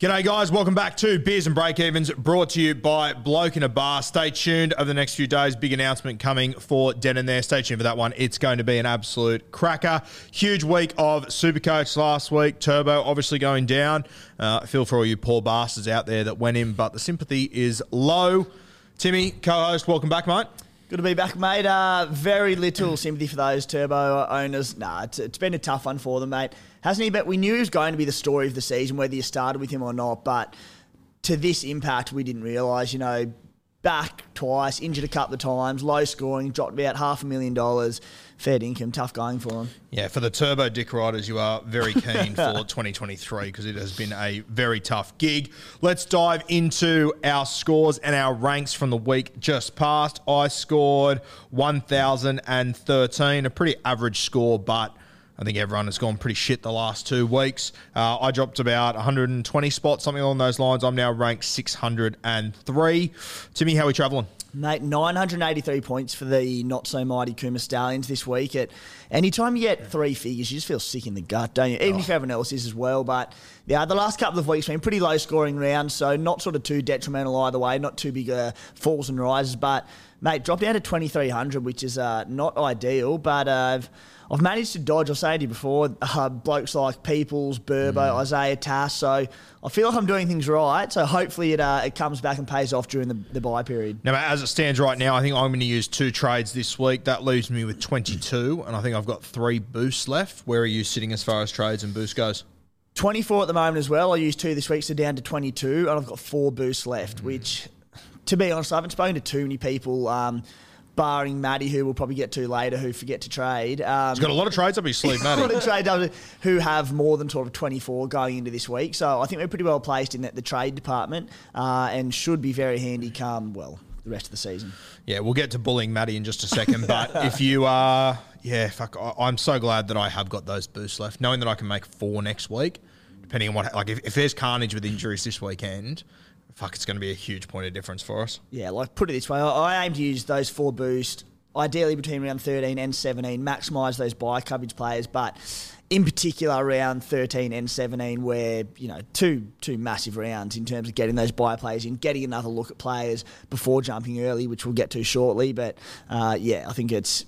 G'day, guys. Welcome back to Beers and Break Evens, brought to you by Bloke in a Bar. Stay tuned over the next few days. Big announcement coming for Den and there. Stay tuned for that one. It's going to be an absolute cracker. Huge week of Supercoach last week. Turbo obviously going down. Uh, feel for all you poor bastards out there that went in, but the sympathy is low. Timmy, co-host, welcome back, mate. Good to be back, mate. Uh, very little sympathy for those Turbo owners. Nah, it's, it's been a tough one for them, mate. Hasn't he? But we knew he was going to be the story of the season, whether you started with him or not. But to this impact, we didn't realise. You know, back twice, injured a couple of times, low scoring, dropped about half a million dollars. Fair income, tough going for him. Yeah, for the Turbo Dick Riders, you are very keen for 2023 because it has been a very tough gig. Let's dive into our scores and our ranks from the week just past. I scored 1,013, a pretty average score, but I think everyone has gone pretty shit the last two weeks. Uh, I dropped about 120 spots, something along those lines. I'm now ranked 603. Timmy, how are we travelling? Mate, 983 points for the not so mighty Kuma Stallions this week. At anytime you get three figures, you just feel sick in the gut, don't you? Even if everyone else is as well. But yeah, the last couple of weeks been pretty low scoring rounds, so not sort of too detrimental either way. Not too big uh, falls and rises, but mate, dropped down to 2300, which is uh, not ideal, but. Uh, I've managed to dodge, I've said to you before, uh, blokes like Peoples, Burbo, Isaiah Tass. So I feel like I'm doing things right. So hopefully it, uh, it comes back and pays off during the, the bye period. Now, as it stands right now, I think I'm going to use two trades this week. That leaves me with 22, and I think I've got three boosts left. Where are you sitting as far as trades and boost goes? 24 at the moment as well. I used two this week, so down to 22, and I've got four boosts left, which, to be honest, I haven't spoken to too many people. Um, Barring Matty, who we'll probably get to later, who forget to trade. Um, He's got a lot of trades up his sleeve, a lot of trade doubles who have more than sort of 24 going into this week. So I think we're pretty well placed in the, the trade department uh, and should be very handy come, well, the rest of the season. Yeah, we'll get to bullying Matty in just a second. But if you are, yeah, fuck, I, I'm so glad that I have got those boosts left, knowing that I can make four next week, depending on what, like, if, if there's carnage with injuries this weekend, fuck, it's going to be a huge point of difference for us. Yeah, like put it this way, I, I aim to use those four boosts ideally between round 13 and 17, maximise those bye coverage players, but in particular around 13 and 17 where, you know, two two massive rounds in terms of getting those bye players in, getting another look at players before jumping early, which we'll get to shortly. But uh, yeah, I think it's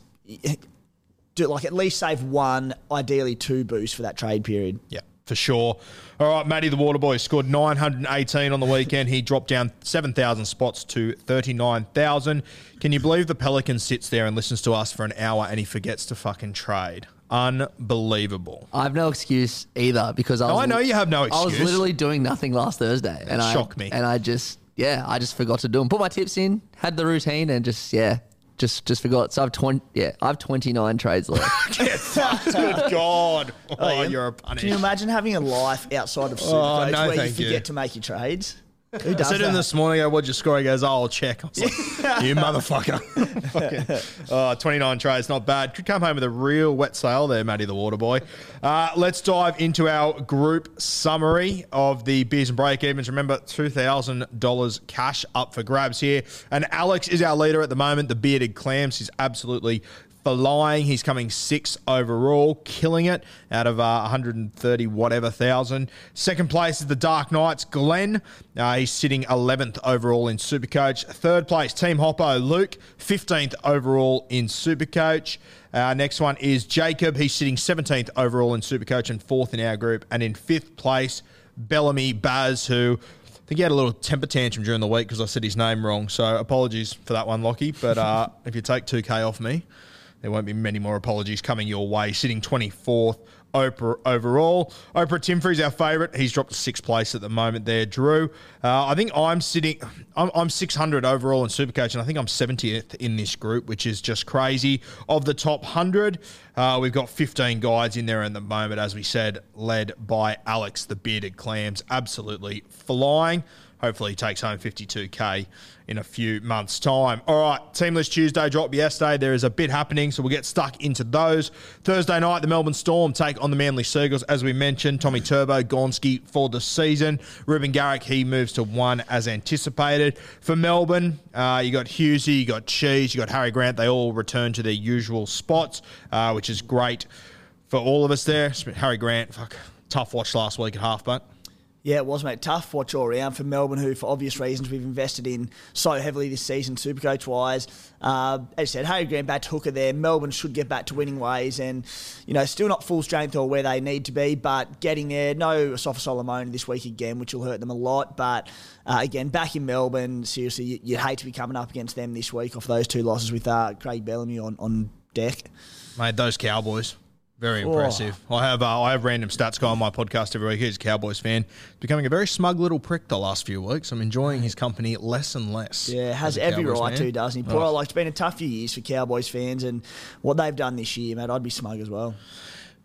do like at least save one, ideally two boosts for that trade period. Yeah, for sure. All right, Matty the Waterboy scored 918 on the weekend. He dropped down 7,000 spots to 39,000. Can you believe the Pelican sits there and listens to us for an hour and he forgets to fucking trade? Unbelievable. I have no excuse either because I No, I know you have no excuse. I was literally doing nothing last Thursday, and I Shock me. And I just, yeah, I just forgot to do them. Put my tips in, had the routine, and just, yeah, just just forgot. So I've twenty, yeah, I have twenty nine trades left. Get fucked, good God. Oh, oh, yeah. you're a punish. Can you imagine having a life outside of Supercoach Oh, no, where you thank you. forget to make your trades? Who I does said to him that? this morning, I go, what'd you score? He goes, oh, I'll check. I was like, you motherfucker. Fucking, oh, 29 trades, not bad. Could come home with a real wet sail there, Matty the Water Boy. Uh, let's dive into our group summary of the beers and break evens. Remember, $2,000 cash up for grabs here. And Alex is our leader at the moment, the bearded clams. He's absolutely flying. He's coming sixth overall, killing it out of uh, 130 whatever thousand. Second place is the Dark Knights, Glenn. Uh, he's sitting 11th overall in Supercoach. Third place, Team Hoppo, Luke, 15th overall in Supercoach. Uh, next one is Jacob. He's sitting 17th overall in Supercoach and fourth in our group. And in fifth place, Bellamy Baz, who I think he had a little temper tantrum during the week because I said his name wrong. So apologies for that one, Lockie. But uh, if you take 2K off me, there won't be many more apologies coming your way. Sitting 24th Oprah overall. Oprah Timfrey's our favourite. He's dropped to sixth place at the moment there. Drew, uh, I think I'm sitting, I'm, I'm 600 overall in Supercoach, and I think I'm 70th in this group, which is just crazy. Of the top 100, uh, we've got 15 guides in there at the moment, as we said, led by Alex the Bearded Clams. Absolutely flying. Hopefully, he takes home 52k in a few months' time. All right, Teamless Tuesday dropped yesterday. There is a bit happening, so we'll get stuck into those. Thursday night, the Melbourne Storm take on the Manly Seagulls. As we mentioned, Tommy Turbo, Gonski for the season. Reuben Garrick, he moves to one as anticipated. For Melbourne, uh, you got Hughesy, you got Cheese, you got Harry Grant. They all return to their usual spots, uh, which is great for all of us there. Harry Grant, fuck, tough watch last week at halfback. Yeah, it was, mate. Tough watch all around for Melbourne, who, for obvious reasons, we've invested in so heavily this season, Supercoach wise. Uh, as I said, Harry Grant back to hooker there. Melbourne should get back to winning ways, and you know, still not full strength or where they need to be, but getting there. No Asofa-Solomona this week again, which will hurt them a lot. But uh, again, back in Melbourne, seriously, you'd hate to be coming up against them this week off those two losses with uh, Craig Bellamy on on deck. Mate, those Cowboys. Very impressive. Oh. I have uh, I have random stats guy on my podcast every week. He's a Cowboys fan. He's becoming a very smug little prick the last few weeks. I'm enjoying his company less and less. Yeah, has every Cowboys right fan. to, doesn't he? Poor, oh. like it's been a tough few years for Cowboys fans, and what they've done this year, mate, I'd be smug as well.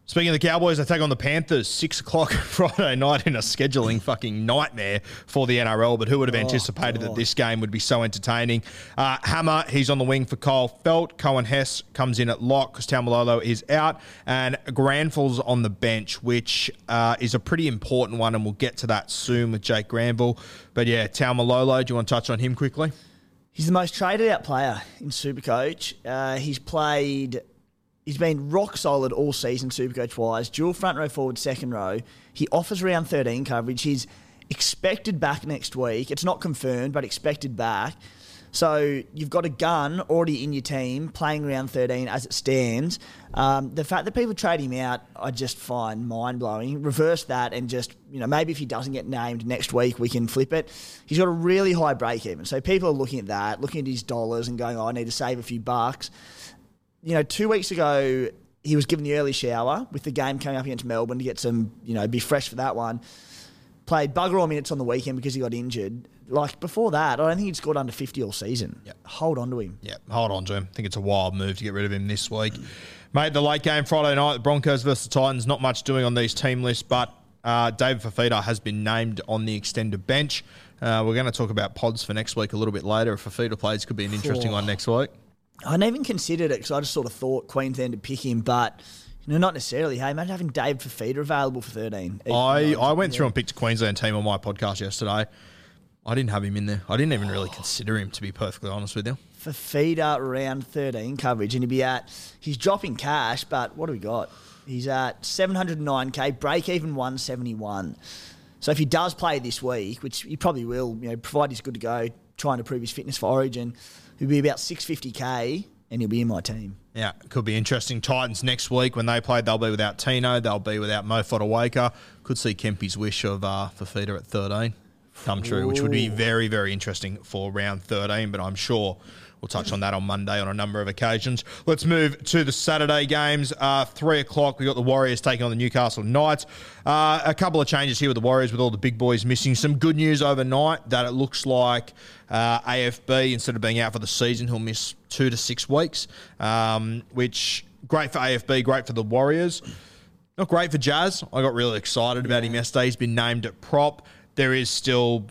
Speaking of the Cowboys, they take on the Panthers six o'clock Friday night in a scheduling fucking nightmare for the NRL. But who would have oh, anticipated God. that this game would be so entertaining? Uh, Hammer, he's on the wing for Kyle Feldt. Coen Hess comes in at lock because Taumalolo is out, and Granville's on the bench, which uh, is a pretty important one, and we'll get to that soon with Jake Granville. But yeah, Taumalolo, do you want to touch on him quickly? He's the most traded out player in Supercoach. Uh, he's played He's been rock solid all season, Supercoach wise. Dual front row forward, second row. He offers round 13 coverage. He's expected back next week. It's not confirmed, but expected back. So you've got a gun already in your team playing round 13 as it stands. Um, the fact that people trade him out, I just find mind blowing. Reverse that and just, you know, maybe if he doesn't get named next week, we can flip it. He's got a really high break even. So people are looking at that, looking at his dollars and going, oh, I need to save a few bucks you know, two weeks ago, he was given the early shower with the game coming up against Melbourne to get some, you know, be fresh for that one. Played bugger all minutes on the weekend because he got injured. Like before that, I don't think he'd scored under 50 all season. Yep. Hold on to him. Yeah, hold on to him. I think it's a wild move to get rid of him this week. Mate, the late game Friday night, the Broncos versus the Titans, not much doing on these team lists, but uh, David Fifita has been named on the extended bench. Uh, we're going to talk about pods for next week a little bit later. If Fifita plays, could be an interesting oh. one next week. I hadn't even considered it because I just sort of thought Queensland to pick him, but you know, not necessarily. Hey, imagine having Dave Fifita available for thirteen. I, I went through and picked a Queensland team on my podcast yesterday. I didn't have him in there. I didn't even really consider him, to be perfectly honest with you. Fifita round 13 coverage, and he'd be at, he's dropping cash, but what do we got? He's at 709k, break even 171. So if he does play this week, which he probably will, you know, provided he's good to go, trying to prove his fitness for Origin, He'll be about 650k and he'll be in my team. Yeah, could be interesting. Titans next week when they play, they'll be without Tino, they'll be without Mo Fotuaika. Could see Kempy's wish of uh, Fifita at 13 come true, Ooh. which would be very, very interesting for round 13. But I'm sure We'll touch on that on Monday on a number of occasions. Let's move to the Saturday games. Uh, three o'clock, we got the Warriors taking on the Newcastle Knights. Uh, a couple of changes here with the Warriors, with all the big boys missing. Some good news overnight that it looks like uh, AFB, instead of being out for the season, he'll miss two to six weeks, um, which great for AFB, great for the Warriors. Not great for Jazz. I got really excited about him yesterday. He's been named at prop. There is still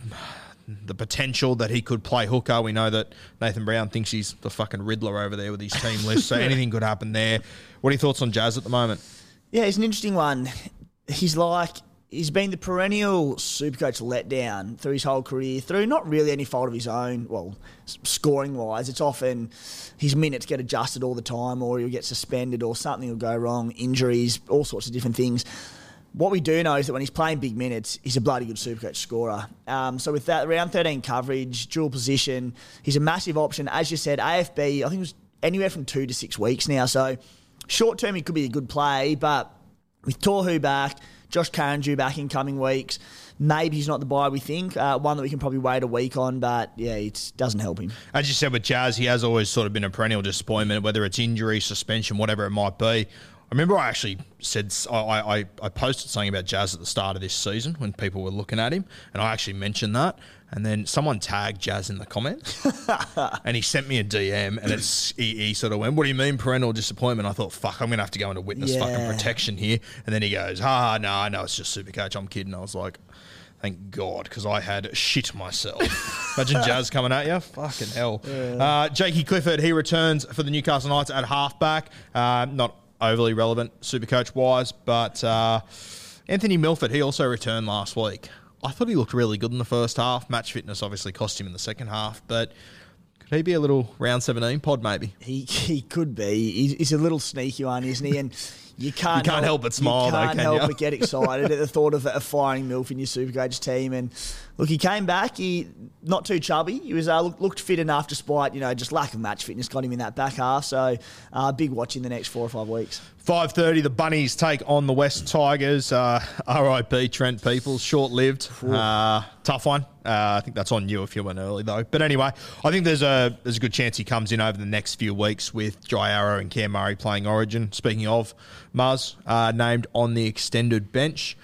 the potential that he could play hooker. We know that Nathan Brown thinks he's the fucking Riddler over there with his team list, so anything could happen there. What are your thoughts on Jazz at the moment? Yeah, he's an interesting one. He's like he's been the perennial Supercoach letdown through his whole career, through not really any fault of his own. Well, scoring wise, it's often his minutes get adjusted all the time, or he'll get suspended, or something will go wrong, injuries, all sorts of different things. What we do know is that when he's playing big minutes, he's a bloody good Supercoach scorer. Um, so with that round 13 coverage, dual position, he's a massive option. As you said, AFB, I think it was anywhere from two to six weeks now. So short term, he could be a good play, but with Tohu back, Josh Carrington back in coming weeks. Maybe he's not the buy we think. Uh, one that we can probably wait a week on, but yeah, it doesn't help him. As you said with Jazz, he has always sort of been a perennial disappointment, whether it's injury, suspension, whatever it might be. I remember I actually said I, I, I posted something about Jazz at the start of this season when people were looking at him, and I actually mentioned that. And then someone tagged Jazz in the comments, and he sent me a DM, and it's he, he, sort of went, "What do you mean perennial disappointment?" I thought, "Fuck, I'm gonna have to go into witness yeah. fucking protection here." And then he goes, "Ah, no, no, it's just super coach. I'm kidding." I was like, "Thank God," because I had shit myself. Imagine Jazz coming at you, fucking hell. Yeah. Uh, Jakey Clifford, he returns for the Newcastle Knights at halfback. Uh, not overly relevant, super coach wise, but uh, Anthony Milford, he also returned last week. I thought he looked really good in the first half. Match fitness obviously cost him in the second half, but could he be a little round 17 pod maybe? He, he could be. He's, he's a little sneaky one, isn't he? And you can't, you can't help, help but smile. You can't though, help you? but get excited at the thought of, of firing Milf in your Supercoach team. And look, he came back. He not too chubby. He was uh, looked fit enough, despite you know just lack of match fitness. Got him in that back half. So uh, big watch in the next four or five weeks. Five thirty, the Bunnies take on the West Tigers. Uh, R.I.P. Trent Peoples, short lived, uh, tough one. Uh, I think that's on you if you went early though. But anyway, I think there's a there's a good chance he comes in over the next few weeks with Jai Arrow and Cam Murray playing Origin. Speaking of Muzz, uh, named on the extended bench.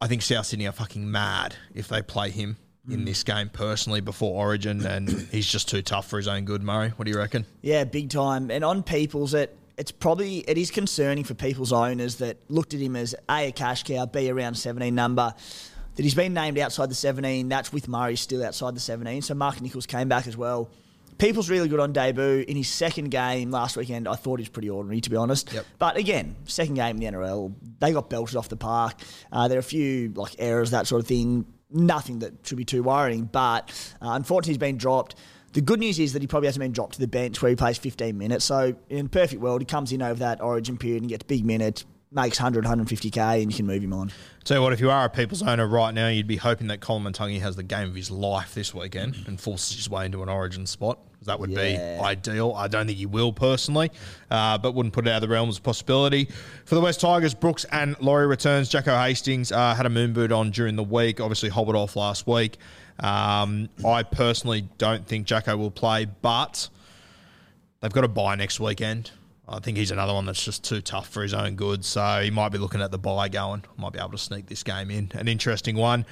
I think South Sydney are fucking mad if they play him in this game personally before Origin, and he's just too tough for his own good. Murray, what do you reckon? Yeah, big time. And on Peoples, it it's probably it is concerning for people's owners that looked at him as a a cash cow, b around seventeen number. That he's been named outside the 17. That's with Murray still outside the 17. So Mark Nicholls came back as well. People's really good on debut. In his second game last weekend, I thought he was pretty ordinary, to be honest. Yep. But again, second game in the NRL, they got belted off the park. Uh, there are a few like errors, that sort of thing. Nothing that should be too worrying. But uh, unfortunately, he's been dropped. The good news is that he probably hasn't been dropped to the bench where he plays 15 minutes. So in perfect world, he comes in over that origin period and gets big minutes, makes 100, 150k, and you can move him on. Tell you what, if you are a People's owner right now, you'd be hoping that Koloamatangi has the game of his life this weekend and forces his way into an origin spot. That would Yeah. be ideal. I don't think he will personally, uh, but wouldn't put it out of the realms of possibility. For the West Tigers, Brooks and Laurie returns. Jacko Hastings uh, had a moon boot on during the week, obviously hobbled off last week. Um, I personally don't think Jacko will play, but they've got a bye next weekend. I think he's another one that's just too tough for his own good. So he might be looking at the bye going. Might be able to sneak this game in. An interesting one.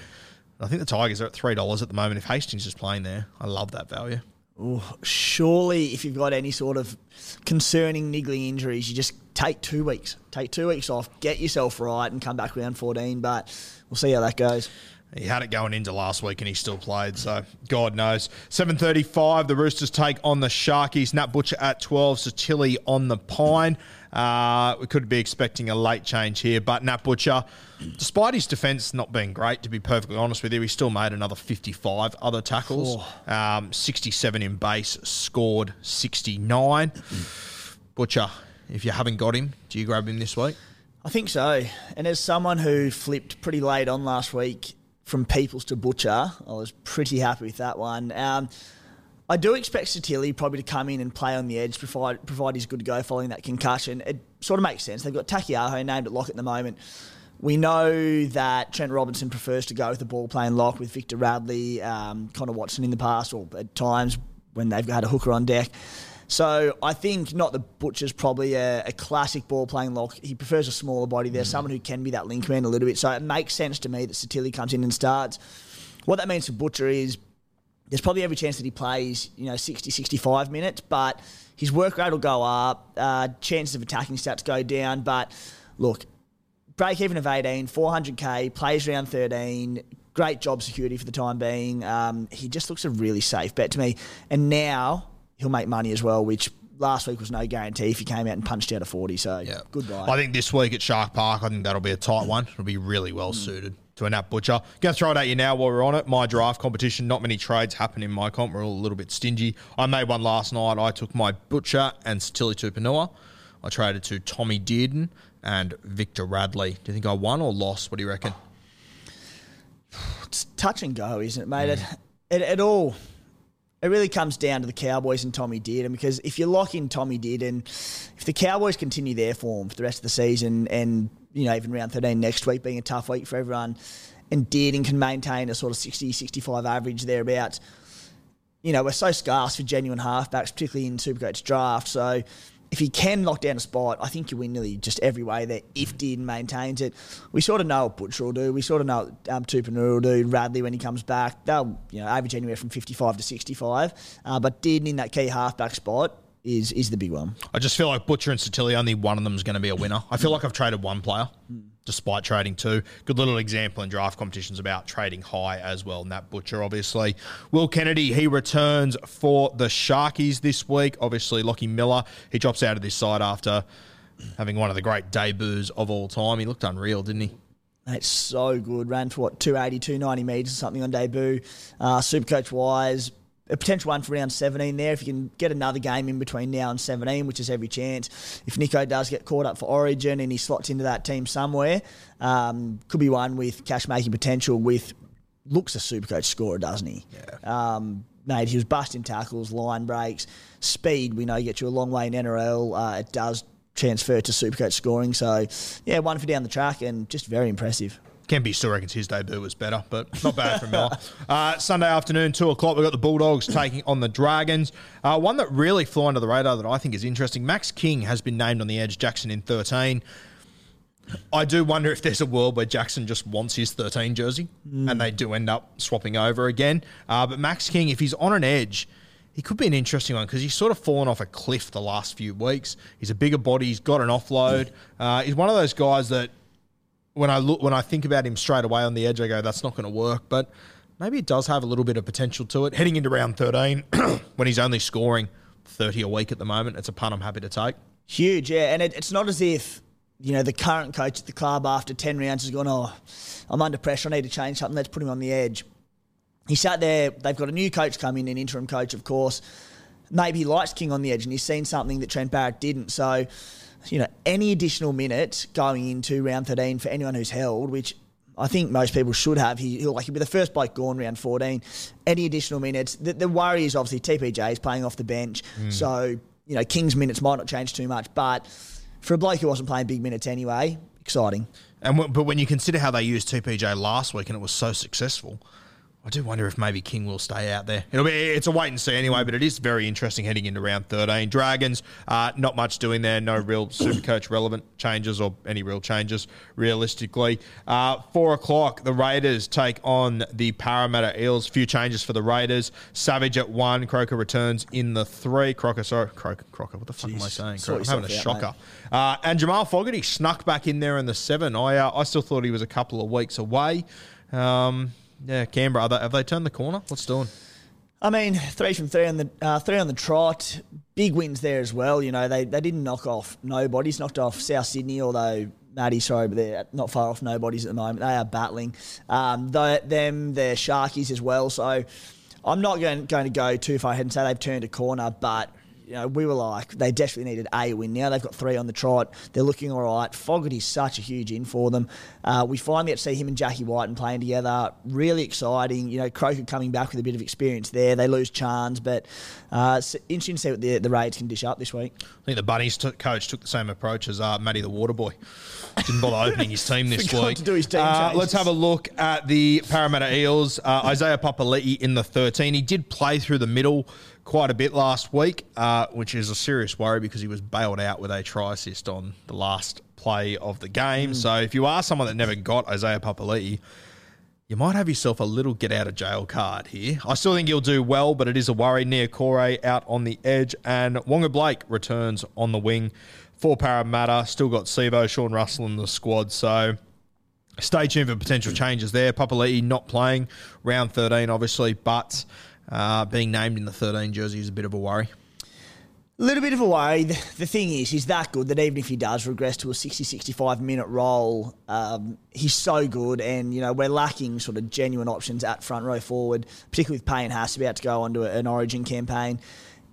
I think the Tigers are at three dollars at the moment. If Hastings is playing there, I love that value. Ooh, surely, if you've got any sort of concerning niggling injuries, you just take two weeks. Take two weeks off, get yourself right, and come back round 14. But we'll see how that goes. He had it going into last week and he still played, so God knows. 7.35, the Roosters take on the Sharkies. Nat Butcher at 12, so Chili on the Pine. Uh, we could be expecting a late change here, but Nat Butcher, despite his defence not being great, to be perfectly honest with you, he still made another 55 other tackles. Um, 67 in base, scored 69. Butcher, if you haven't got him, do you grab him this week? I think so. And as someone who flipped pretty late on last week from Peoples to Butcher, I was pretty happy with that one. Um, I do expect Sitili probably to come in and play on the edge, provide, provide he's good go following that concussion. It sort of makes sense. They've got Taukeiaho named at lock at the moment. We know that Trent Robinson prefers to go with the ball playing lock with Victor Radley, um, Connor Watson in the past, or at times when they've had a hooker on deck. So I think not the Butcher's probably a, a classic ball playing lock. He prefers a smaller body there, someone who can be that link man a little bit. So it makes sense to me that Sitili comes in and starts. What that means for Butcher is there's probably every chance that he plays, you know, 60, 65 minutes, but his work rate will go up, uh, chances of attacking stats go down. But look, break even of 18, 400k, plays round 13, great job security for the time being. Um, he just looks a really safe bet to me. And now he'll make money as well, which last week was no guarantee if he came out and punched out a 40. So Yeah. goodbye. I think this week at Shark Park, I think that'll be a tight one. It'll be really well suited to a Nat Butcher. Going to throw it at you now while we're on it. My draft competition, not many trades happen in my comp. We're all a little bit stingy. I made one last night. I took my Butcher and Sitili Tupouniua. I traded to Tommy Dearden and Victor Radley. Do you think I won or lost? What do you reckon? it's touch and go, isn't it, mate? Hmm. It, it, it all it really comes down to the Cowboys and Tommy Dearden because if you lock in Tommy Dearden, if the Cowboys continue their form for the rest of the season and you know even round 13 next week being a tough week for everyone and Dearden can maintain a sort of 60 65 average thereabouts you know we're so scarce for genuine halfbacks particularly in Supercoach draft. So if he can lock down a spot, I think you win nearly just every way there if Dearden maintains it. We sort of know what Butcher will do. We sort of know what um, Tupouniua will do. Radley, when he comes back, they'll you know average anywhere from 55 to 65. Uh, but Dearden in that key halfback spot is is the big one. I just feel like Butcher and Sitili, only one of them is going to be a winner. I feel like I've traded one player, despite trading two. Good little example in draft competitions about trading high as well. And that Butcher, obviously. Will Kennedy, he returns for the Sharkies this week. Obviously, Lockie Miller, he drops out of this side after having one of the great debuts of all time. He looked unreal, didn't he? That's so good. Ran for what 280, 290 metres or something on debut. Uh, Supercoach wise, a potential one for round 17 there. If you can get another game in between now and 17, which is every chance. If Nico does get caught up for Origin and he slots into that team somewhere, um, could be one with cash making potential. With looks a super coach scorer, doesn't he? Yeah. Um, mate, he was busting tackles, line breaks, speed. We know gets you a long way in NRL. Uh, it does transfer to Supercoach scoring. So yeah, one for down the track and just very impressive. Kempy still reckons his debut was better, but not bad from Miller. Uh, Sunday afternoon, 2 o'clock, we've got the Bulldogs taking on the Dragons. Uh, one that really flew under the radar that I think is interesting Max King has been named on the edge, Jackson in 13. I do wonder if there's a world where Jackson just wants his 13 jersey and they do end up swapping over again. Uh, but Max King, if he's on an edge, he could be an interesting one because he's sort of fallen off a cliff the last few weeks. He's a bigger body, he's got an offload. Uh, he's one of those guys that when I look when I think about him straight away on the edge, I go, that's not going to work. But maybe it does have a little bit of potential to it. Heading into round 13, when he's only scoring 30 a week at the moment, it's a punt I'm happy to take. Huge, yeah. And it, it's not as if, you know, the current coach at the club after 10 rounds has gone, oh, I'm under pressure, I need to change something. Let's put him on the edge. He sat there, they've got a new coach coming, an interim coach, of course. Maybe he likes King on the edge and he's seen something that Trent Barrett didn't. So, you know, any additional minutes going into round 13 for anyone who's held, which I think most people should have. He, he'll like he'll be the first bloke gone round 14. Any additional minutes. The, the worry is obviously TPJ is playing off the bench. Mm. So, you know, King's minutes might not change too much. But for a bloke who wasn't playing big minutes anyway, exciting. And w- but when you consider how they used TPJ last week and it was so successful, I do wonder if maybe King will stay out there. It'll be it's a wait and see anyway, but it is very interesting heading into round thirteen. Dragons, uh, not much doing there. No real super coach relevant changes or any real changes realistically. Uh, four o'clock, the Raiders take on the Parramatta Eels. Few changes for the Raiders. Savage at one. Croker returns in the three. Crocker, sorry, Croker, Crocker. What the fuck am I saying? Croker. I'm having a yourself shocker. Uh, and Jamal Fogarty snuck back in there in the seven. I uh, I still thought he was a couple of weeks away. Um, yeah, Canberra. Are they, have they turned the corner? What's doing? I mean, three from three on the uh, three on the trot. Big wins there as well. You know, they they didn't knock off nobody's. Knocked off South Sydney, although Maddie, sorry, but they're not far off nobodies at the moment. They are battling. Um, the, them, they're Sharkies as well. So I'm not going going to go too far ahead and say they've turned a corner, but. You know, we were like, they desperately needed a win. Now they've got three on the trot. They're looking all right. Fogarty's such a huge in for them. Uh, we finally get to see him and Jack Wighton and playing together. Really exciting. You know, Croker coming back with a bit of experience there. They lose Chance, but uh, it's interesting to see what the, the Raids can dish up this week. I think the Bunnies t- coach took the same approach as uh, Matty the Waterboy. Didn't bother opening his team this week. to do his team Uh, let's have a look at the Parramatta Eels. Uh, Isaiah Papali'i in the 13. He did play through the middle quite a bit last week, uh, which is a serious worry because he was bailed out with a try assist on the last play of the game. So if you are someone that never got Isaiah Papali'i, you might have yourself a little get out of jail card here. I still think he'll do well, but it is a worry. Niukore out on the edge, and Waqa Blake returns on the wing for Parramatta. Still got Sevo, Sean Russell in the squad, so stay tuned for potential changes there. Papali'i not playing round 13, obviously, but uh, being named in the 13 jersey is a bit of a worry. A little bit of a worry. The, the thing is, he's that good that even if he does regress to a 60, 65 minute role, um, he's so good. And, you know, we're lacking sort of genuine options at front row forward, particularly with Payne Haas about to go onto an origin campaign.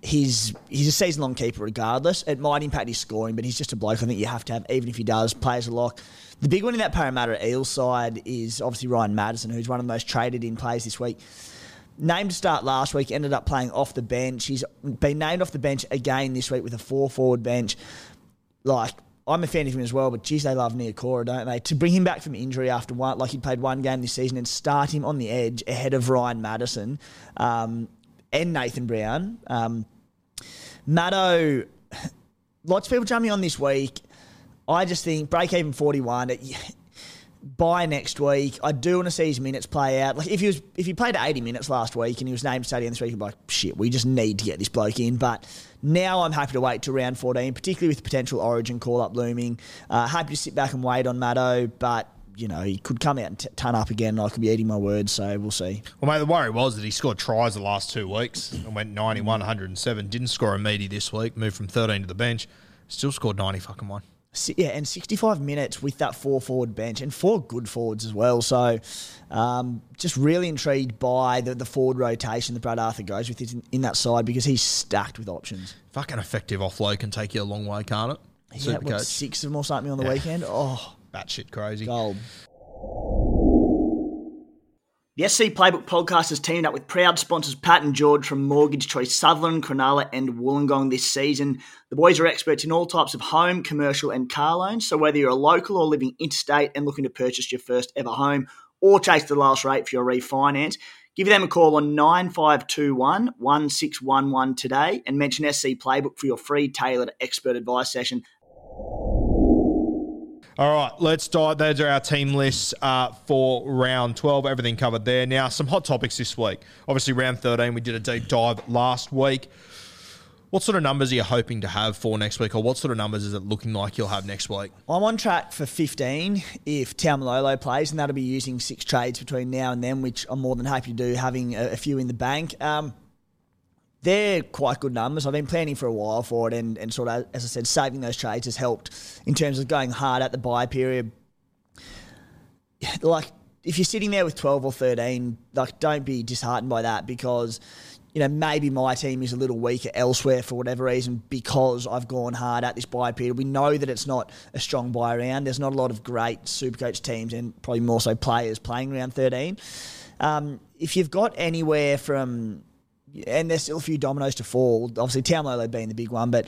He's he's a season long keeper regardless. It might impact his scoring, but he's just a bloke I think you have to have, even if he does, plays a lock. The big one in that Parramatta Eels side is obviously Ryan Matterson, who's one of the most traded in plays this week named to start last week, ended up playing off the bench. He's been named off the bench again this week with a four forward bench. Like, I'm a fan of him as well, but geez, they love Niukore, don't they? To bring him back from injury after one, like he played one game this season, and start him on the edge ahead of Ryan Matterson um, and Nathan Brown. Um, Maddo, lots of people jumping on this week. I just think break even 41. It, by next week. I do want to see his minutes play out. Like if he was if he played 80 minutes last week and he was named stadium this week, I'd be like, shit, we just need to get this bloke in. But now I'm happy to wait to round 14, particularly with potential origin call up looming. Uh, happy to sit back and wait on Maddo, but you know, he could come out and t- turn up again. and I could be eating my words, so we'll see. Well, mate, the worry was that he scored tries the last two weeks and went 91, 107. Didn't score a meaty this week, moved from 13 to the bench. Still scored 90 fucking one yeah, and 65 minutes with that four forward bench and four good forwards as well. So, um, just really intrigued by the, the forward rotation that Brad Arthur goes with in, in that side because he's stacked with options. Fucking effective offload can take you a long way, can't it? Yeah, what, six of them or something on the yeah. weekend. Oh, batshit crazy. Gold. The SC Playbook podcast has teamed up with proud sponsors Pat and George from Mortgage Choice Sutherland, Cronulla, and Wollongong this season. The boys are experts in all types of home, commercial, and car loans. So whether you're a local or living interstate and looking to purchase your first ever home or chase the last rate for your refinance, give them a call on 9521 1611 today and mention SC Playbook for your free tailored expert advice session. All right, let's dive. Those are our team lists uh, for round 12. Everything covered there. Now, some hot topics this week. Obviously, round 13, we did a deep dive last week. What sort of numbers are you hoping to have for next week, or what sort of numbers is it looking like you'll have next week? I'm on track for 15 if Taumalolo plays, and that'll be using six trades between now and then, which I'm more than happy to do, having a, a few in the bank. Um, they're quite good numbers. I've been planning for a while for it, and, and sort of, as I said, saving those trades has helped in terms of going hard at the bye period. Like, if you're sitting there with 12 or 13, like, don't be disheartened by that because, you know, maybe my team is a little weaker elsewhere for whatever reason because I've gone hard at this bye period. We know that it's not a strong bye round. There's not a lot of great Supercoach teams and probably more so players playing round 13. Um, if you've got anywhere from and there's still a few dominoes to fall. Obviously, Taumalolo being the big one, but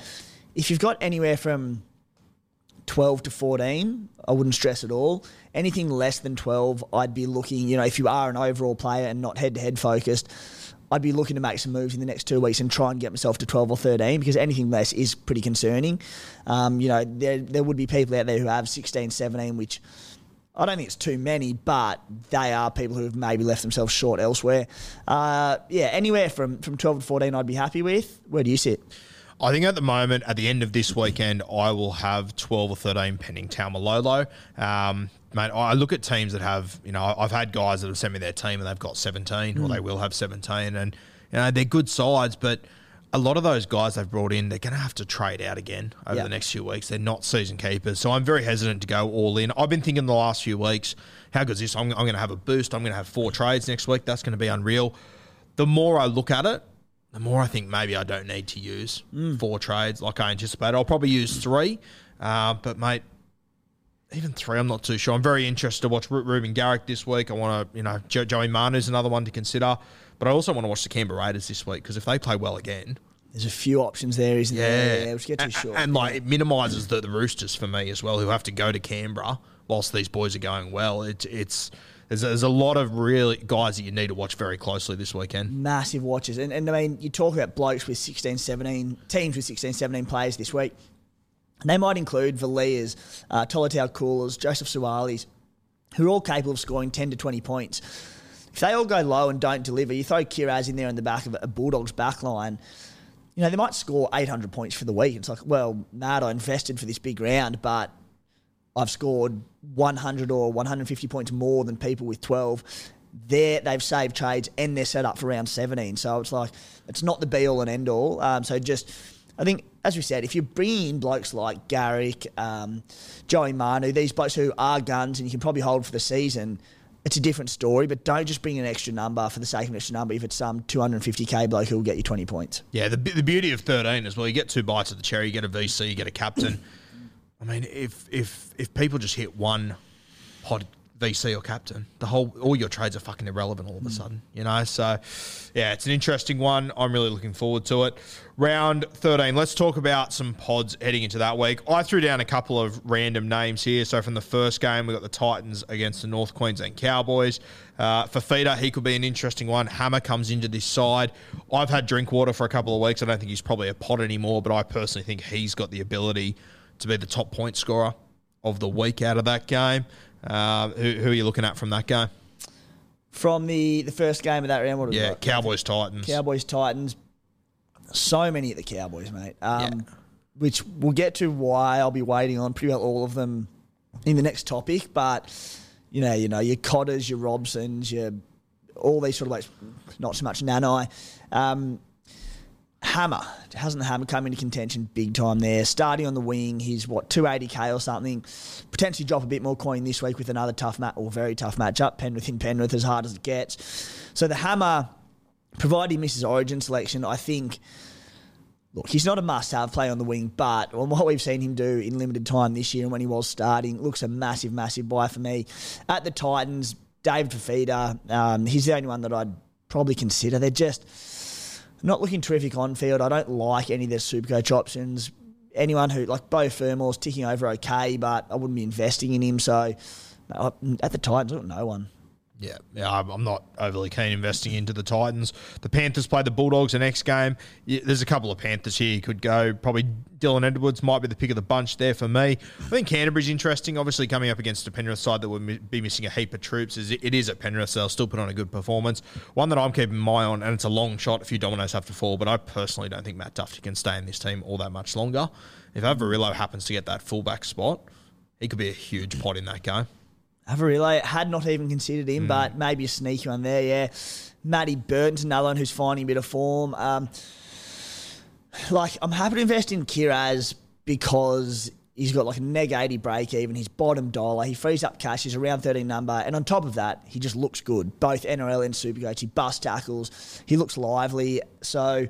if you've got anywhere from 12 to 14, I wouldn't stress at all. Anything less than 12, I'd be looking, you know, if you are an overall player and not head to head focused, I'd be looking to make some moves in the next two weeks and try and get myself to 12 or 13 because anything less is pretty concerning. Um, you know, there, there would be people out there who have 16, 17, which I don't think it's too many, but they are people who have maybe left themselves short elsewhere. Uh, yeah, anywhere from, from 12 to 14, I'd be happy with. Where do you sit? I think at the moment, at the end of this weekend, I will have 12 or 13 pending Taumalolo. Um, mate, I look at teams that have, you know, I've had guys that have sent me their team and they've got 17 mm. or they will have 17. And, you know, they're good sides, but – a lot of those guys they've brought in, they're going to have to trade out again over yep. the next few weeks. They're not season keepers. So I'm very hesitant to go all in. I've been thinking the last few weeks, how good is this? I'm, I'm going to have a boost. I'm going to have four trades next week. That's going to be unreal. The more I look at it, the more I think maybe I don't need to use mm. four trades like I anticipated. I'll probably use three. Uh, but, mate, even three, I'm not too sure. I'm very interested to watch Reuben Garrick this week. I want to, you know, Joey Manu's another one to consider. But I also want to watch the Canberra Raiders this week because if they play well again, there's a few options there, isn't yeah. there? Yeah, which get too short. And, like it minimises the, the Roosters for me as well, who have to go to Canberra whilst these boys are going well. It, it's there's, there's a lot of really guys that you need to watch very closely this weekend. Massive watches. And, and I mean, you talk about blokes with 16, 17, teams with 16, 17 players this week. They might include Valiers, uh, Tolutau Koula's, Joseph Suaali's, who are all capable of scoring 10 to 20 points. If they all go low and don't deliver, you throw Kiraz in there in the back of a Bulldogs back line, you know, they might score 800 points for the week. It's like, well, mad, I invested for this big round, but I've scored 100 or 150 points more than people with 12. There, they've saved trades and they're set up for round 17. So it's like, it's not the be all and end all. Um, so just I think, as we said, if you're bringing in blokes like Garrick, um, Joey Manu, these blokes who are guns and you can probably hold for the season, it's a different story. But don't just bring an extra number for the sake of an extra number if it's some 250k bloke who will get you 20 points. Yeah, the, the beauty of 13 as well, you get two bites of the cherry, you get a VC, you get a captain. I mean, if if if people just hit one pod VC or captain, the whole all your trades are fucking irrelevant all of a sudden, you know. So, yeah, it's an interesting one. I'm really looking forward to it. Round 13. Let's talk about some pods heading into that week. I threw down a couple of random names here. So from the first game, we got the Titans against the North Queensland Cowboys. Uh, Fifita, he could be an interesting one. Hammer comes into this side. I've had Drinkwater for a couple of weeks. I don't think he's probably a pod anymore, but I personally think he's got the ability to be the top point scorer of the week out of that game. Uh, who, who, are you looking at from that game? From the, the first game of that round, what yeah, Cowboys Titans. Cowboys Titans. So many at the Cowboys, mate. Um, yeah. Which we'll get to why I'll be waiting on pretty well all of them in the next topic. But you know, you know, your Cotters, your Robsons, your all these sort of like not so much Nanai. Um, Hammer hasn't the Hammer come into contention big time there. Starting on the wing, he's what 280k or something. Potentially drop a bit more coin this week with another tough match or very tough matchup. Penrith in Penrith, as hard as it gets. So the Hammer, provided he misses Origin selection, I think. Look, he's not a must-have play on the wing, but on what we've seen him do in limited time this year and when he was starting, looks a massive, massive buy for me. At the Titans, David Fifita, um, he's the only one that I'd probably consider. They're just not looking terrific on field. I don't like any of their Supercoach options. Anyone who, like Beau Fermor's ticking over okay, but I wouldn't be investing in him. So uh, at the Titans, no one. Yeah, I'm not overly keen investing into the Titans. The Panthers play the Bulldogs the next game. There's a couple of Panthers here you could go. Probably Dylan Edwards might be the pick of the bunch there for me. I think Canterbury's interesting. Obviously, coming up against a Penrith side that would be missing a heap of troops. It is at Penrith, so they'll still put on a good performance. One that I'm keeping my eye on, and it's a long shot. A few dominoes have to fall, but I personally don't think Matt Duffy can stay in this team all that much longer. If Averillo happens to get that fullback spot, he could be a huge pot in that game. Averillo had not even considered him, mm. but maybe a sneaky one there. Yeah, Matty Burton's another one who's finding a bit of form. Um, like I'm happy to invest in Kiraz because he's got like a neg 80 break even. He's bottom dollar. He frees up cash. He's around 13 number. And on top of that, he just looks good. Both NRL and Supercoach. He bust tackles. He looks lively. So,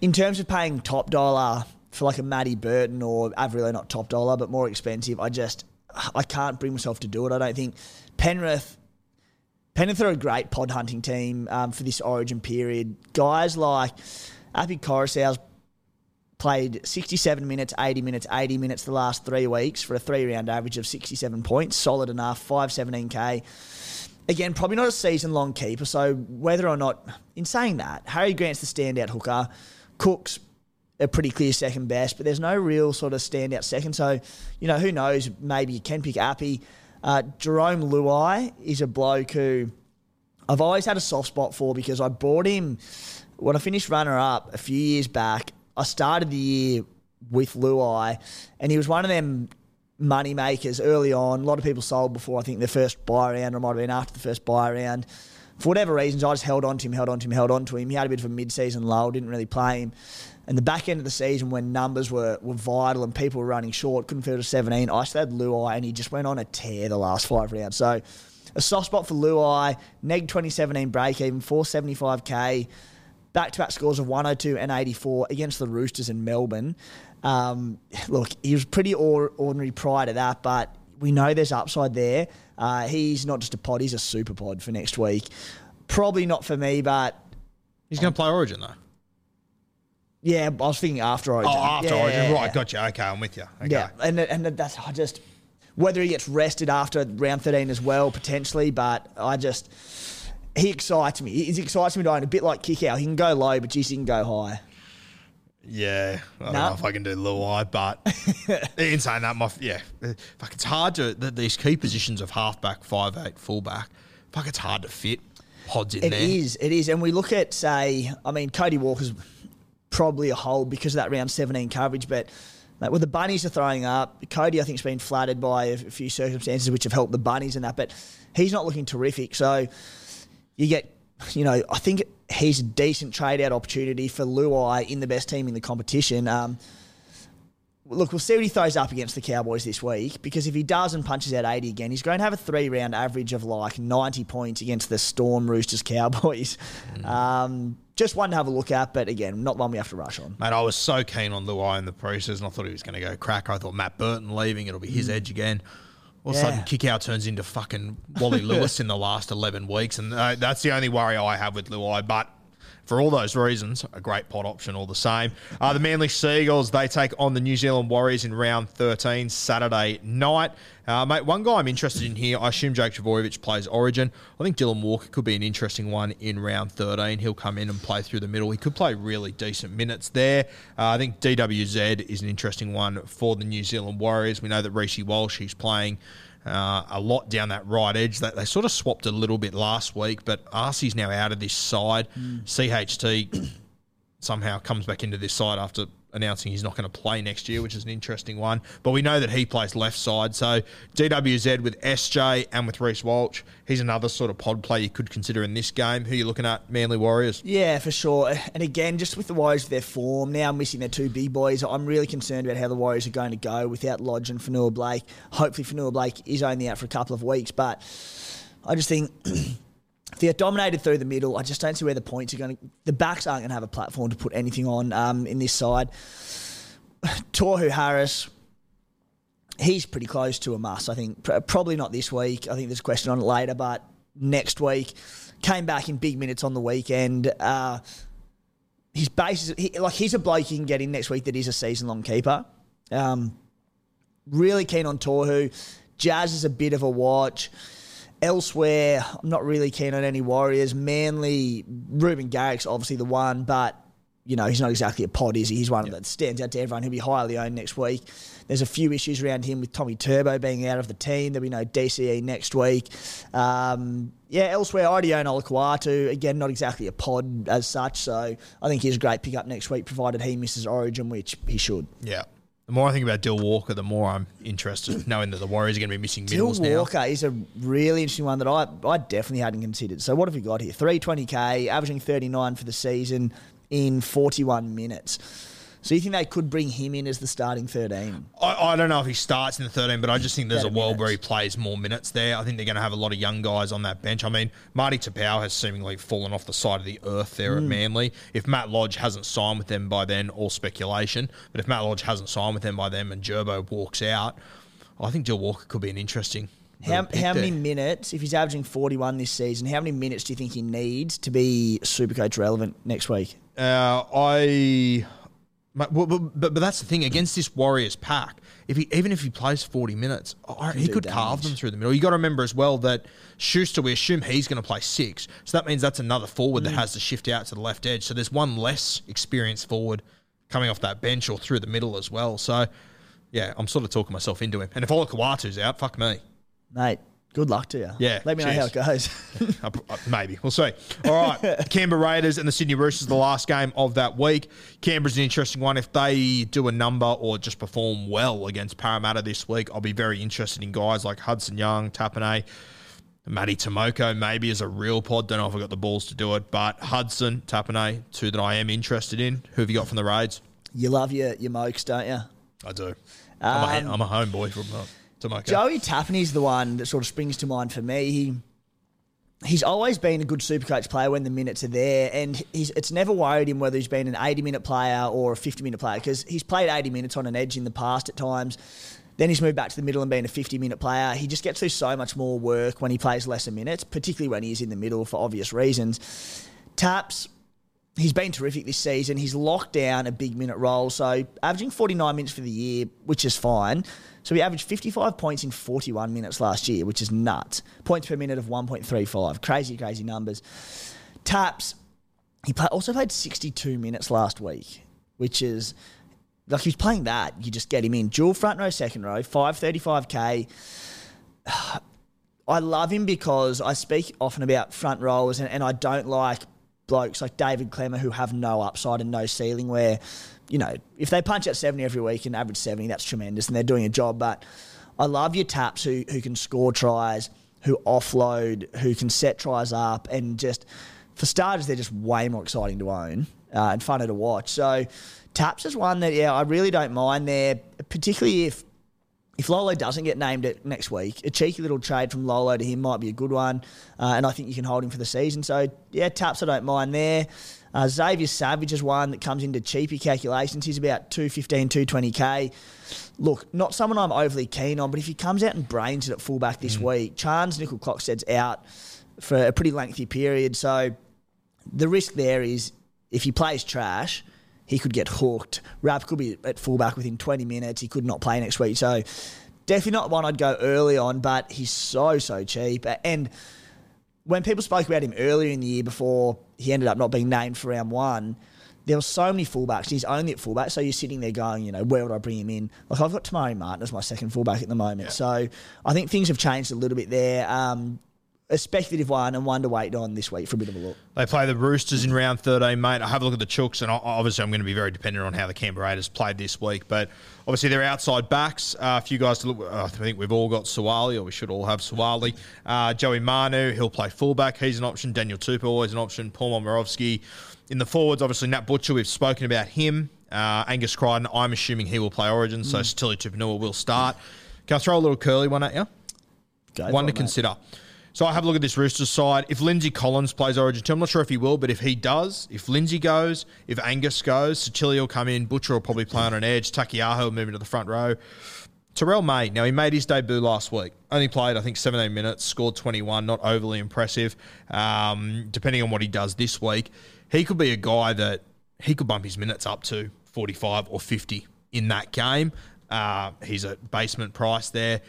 in terms of paying top dollar for like a Matty Burton or Averillo, not top dollar, but more expensive, I just I can't bring myself to do it. I don't think Penrith. Penrith are a great pod hunting team um, for this Origin period. Guys like Api Koroisau's played 67 minutes, 80 minutes, 80 minutes the last three weeks for a three round average of 67 points. Solid enough, 517k. Again, probably not a season long keeper. So whether or not, in saying that, Harry Grant's the standout hooker. Cook's a pretty clear second best, but there's no real sort of standout second. So, you know, who knows? Maybe you can pick Appy. Uh, Jarome Luai is a bloke who I've always had a soft spot for because I bought him when I finished runner up a few years back. I started the year with Luai, and he was one of them money makers early on. A lot of people sold before I think the first bye round, or might have been after the first bye round. For whatever reasons, I just held on to him, held on to him, held on to him. He had a bit of a mid-season lull, didn't really play him. And the back end of the season, when numbers were, were vital and people were running short, couldn't field to 17, I still had Luai, and he just went on a tear the last five rounds. So a soft spot for Luai, neg 2017 break even, 475k, back to back scores of 102 and 84 against the Roosters in Melbourne. Um, look, he was pretty ordinary prior to that, but we know there's upside there. Uh, he's not just a pod, he's a super pod for next week. Probably not for me, but. He's going to play Origin, though. Yeah, I was thinking after Origin. Oh, after yeah, Origin, right? Gotcha. Okay, I'm with you. Okay. Yeah, and and that's I just whether he gets rested after round 13 as well potentially, but I just he excites me. He excites me doing a bit like kick out. He can go low, but geez, he can go high. Yeah, I don't know if I can do Luai, but in saying that, my yeah, fuck, it's hard to the, these key positions of halfback, five eight, fullback. Fuck, it's hard to fit pods in it there. It is, it is, and we look at say, I mean, Cody Walker's probably a hold because of that round 17 coverage. But like, well, the bunnies are throwing up. Cody, I think, has been flattered by a few circumstances which have helped the bunnies and that. But he's not looking terrific. So you get you know, I think he's a decent trade out opportunity for Luai in the best team in the competition. Um, look, we'll see what he throws up against the Cowboys this week because if he does and punches out 80 again, he's going to have a three round average of like 90 points against the Storm, Roosters, Cowboys. Mm. Um, just one to have a look at, but again, not one we have to rush on. Mate, I was so keen on Luai in the preseason. I thought he was going to go crack. I thought Matt Burton leaving, it'll be his mm. edge again. All of a sudden, kick out turns into fucking Wally Lewis in the last 11 weeks. And uh, that's the only worry I have with Luai. But for all those reasons, a great pot option all the same. Uh, the Manly Seagulls, they take on the New Zealand Warriors in round 13, Saturday night. Uh, mate, one guy I'm interested in here, I assume Jake Trbojevic plays Origin. I think Dylan Walker could be an interesting one in round 13. He'll come in and play through the middle. He could play really decent minutes there. Uh, I think DWZ is an interesting one for the New Zealand Warriors. We know that Reece Walsh, he's playing uh, a lot down that right edge. They, they, sort of swapped a little bit last week, but Arcee's now out of this side. Mm. CHT somehow comes back into this side after announcing he's not going to play next year, which is an interesting one. But we know that he plays left side. So DWZ with SJ and with Reece Walsh, he's another sort of pod play you could consider in this game. Who are you looking at? Manly Warriors? Yeah, for sure. And again, just with the Warriors, their form, now missing their two big boys, I'm really concerned about how the Warriors are going to go without Lodge and Fonua Blake. Hopefully, Fonua Blake is only out for a couple of weeks, but I just think. if they're dominated through the middle, I just don't see where the points are going to. The backs aren't going to have a platform to put anything on um, in this side. Tohu Harris, he's pretty close to a must. I think probably not this week. I think there's a question on it later, but next week came back in big minutes on the weekend. Uh, his base is he, like he's a bloke you can get in next week that is a season long keeper. Um, really keen on Tohu. Jazz is a bit of a watch. Elsewhere, I'm not really keen on any Warriors. Manly, Reuben Garrick's obviously the one, but you know, he's not exactly a pod, is he? He's one yep. that stands out to everyone. He'll be highly owned next week. There's a few issues around him with Tommy Turbo being out of the team. There'll be no DCE next week. Um, yeah, elsewhere, I already own Olakau'atu. Again, not exactly a pod as such, so I think he's a great pickup next week, provided he misses Origin, which he should. Yeah. The more I think about Dill Walker, the more I'm interested, knowing that the Warriors are going to be missing middles Dill Walker is a really interesting one that I, I definitely hadn't considered. So what have we got here? 320k, averaging 39 for the season in 41 minutes. So you think they could bring him in as the starting 13? I, I don't know if he starts in the 13, but I just think there's a world minutes. where he plays more minutes there. I think they're going to have a lot of young guys on that bench. I mean, Marty Taupau has seemingly fallen off the side of the earth there mm. at Manly. If Matt Lodge hasn't signed with them by then, all speculation. But if Matt Lodge hasn't signed with them by then and Gerbo walks out, I think Dill Walker could be an interesting how, how many minutes, if he's averaging 41 this season, how many minutes do you think he needs to be Supercoach relevant next week? Uh, I. But, but, but, that's the thing against this Warriors pack. If he even if he plays forty minutes, he could damage. carve them through the middle. You got to remember as well that Schuster, we assume he's going to play six, so that means that's another forward mm. that has to shift out to the left edge. So there's one less experienced forward coming off that bench or through the middle as well. So yeah, I'm sort of talking myself into him. And if Olakau'atu's out, fuck me, mate. Good luck to you. Yeah. Let me cheers. know how it goes. Uh, uh, maybe. We'll see. All right. Canberra Raiders and the Sydney Roosters, the last game of that week. Canberra's an interesting one. If they do a number or just perform well against Parramatta this week, I'll be very interested in guys like Hudson Young, Tapine, Matty Timoko, maybe is a real pod. Don't know if I've got the balls to do it. But Hudson, Tapine, two that I am interested in. Who have you got from the Raids? You love your, your Mokes, don't you? I do. Um, I'm, a, I'm a homeboy from Joey Tapine's the one that sort of springs to mind for me. He he's always been a good supercoach player when the minutes are there, and he's it's never worried him whether he's been an 80 minute player or a 50 minute player because he's played 80 minutes on an edge in the past at times. Then he's moved back to the middle and been a 50 minute player. He just gets through so much more work when he plays lesser minutes, particularly when he is in the middle for obvious reasons. Taps, he's been terrific this season. He's locked down a big minute role, so averaging 49 minutes for the year, which is fine. So he averaged 55 points in 41 minutes last year, which is nuts. Points per minute of 1.35. Crazy, crazy numbers. Taps, he also played 62 minutes last week, which is like he's playing that. You just get him in. Dual front row, second row, 535k. I love him because I speak often about front rowers and, and I don't like blokes like David Klemmer who have no upside and no ceiling where you know, if they punch out 70 every week and average 70, that's tremendous and they're doing a job. But I love your taps who, who can score tries, who offload, who can set tries up and just for starters, they're just way more exciting to own uh, and funner to watch. So Taps is one that yeah, I really don't mind there, particularly if if Lolo doesn't get named it next week, a cheeky little trade from Lolo to him might be a good one, uh, and I think you can hold him for the season. So yeah, Taps I don't mind there. Uh, Xavier Savage is one that comes into cheapy calculations. He's about 215, 220k. Look, not someone I'm overly keen on, but if he comes out and brains it at fullback this Mm. week, Charnze Nicoll-Klokstad's out for a pretty lengthy period. So the risk there is if he plays trash, he could get hooked. Rap could be at fullback within 20 minutes. He could not play next week. So definitely not one I'd go early on, but he's so, so cheap. And when people spoke about him earlier in the year before he ended up not being named for round one, there were so many fullbacks. He's only at fullback, so you're sitting there going, you know, where would I bring him in? Like I've got Tamari Martin as my second fullback at the moment, so I think things have changed a little bit there. Um, a speculative one and one to wait on this week for a bit of a look. They play the Roosters in round 13, mate. I have a look at the Chooks, and obviously I'm going to be very dependent on how the Canberra Raiders played this week. But obviously they're outside backs. Uh, a few guys to look. Uh, I think we've all got Suaalii, or we should all have Suaalii. Uh, Joey Manu, he'll play fullback. He's an option. Daniel Tupou, always an option. Paul Momirovski. In the forwards, obviously Nat Butcher, we've spoken about him. Uh, Angus Crichton, I'm assuming he will play Origin, so Sitili Tupouniua will start. Can I throw a little curly one at you? Go one to it, mate. So I have a look at this Roosters side. If Lindsay Collins plays Origin 2, I'm not sure if he will, but if he does, if Lindsay goes, if Angus goes, Sitili will come in, Butcher will probably play on an edge, Taukeiaho will move into the front row. Terrell May, now he made his debut last week. Only played, I think, 17 minutes, scored 21, not overly impressive. Um, depending on what he does this week, he could be a guy that he could bump his minutes up to 45 or 50 in that game. Uh, he's at basement price there.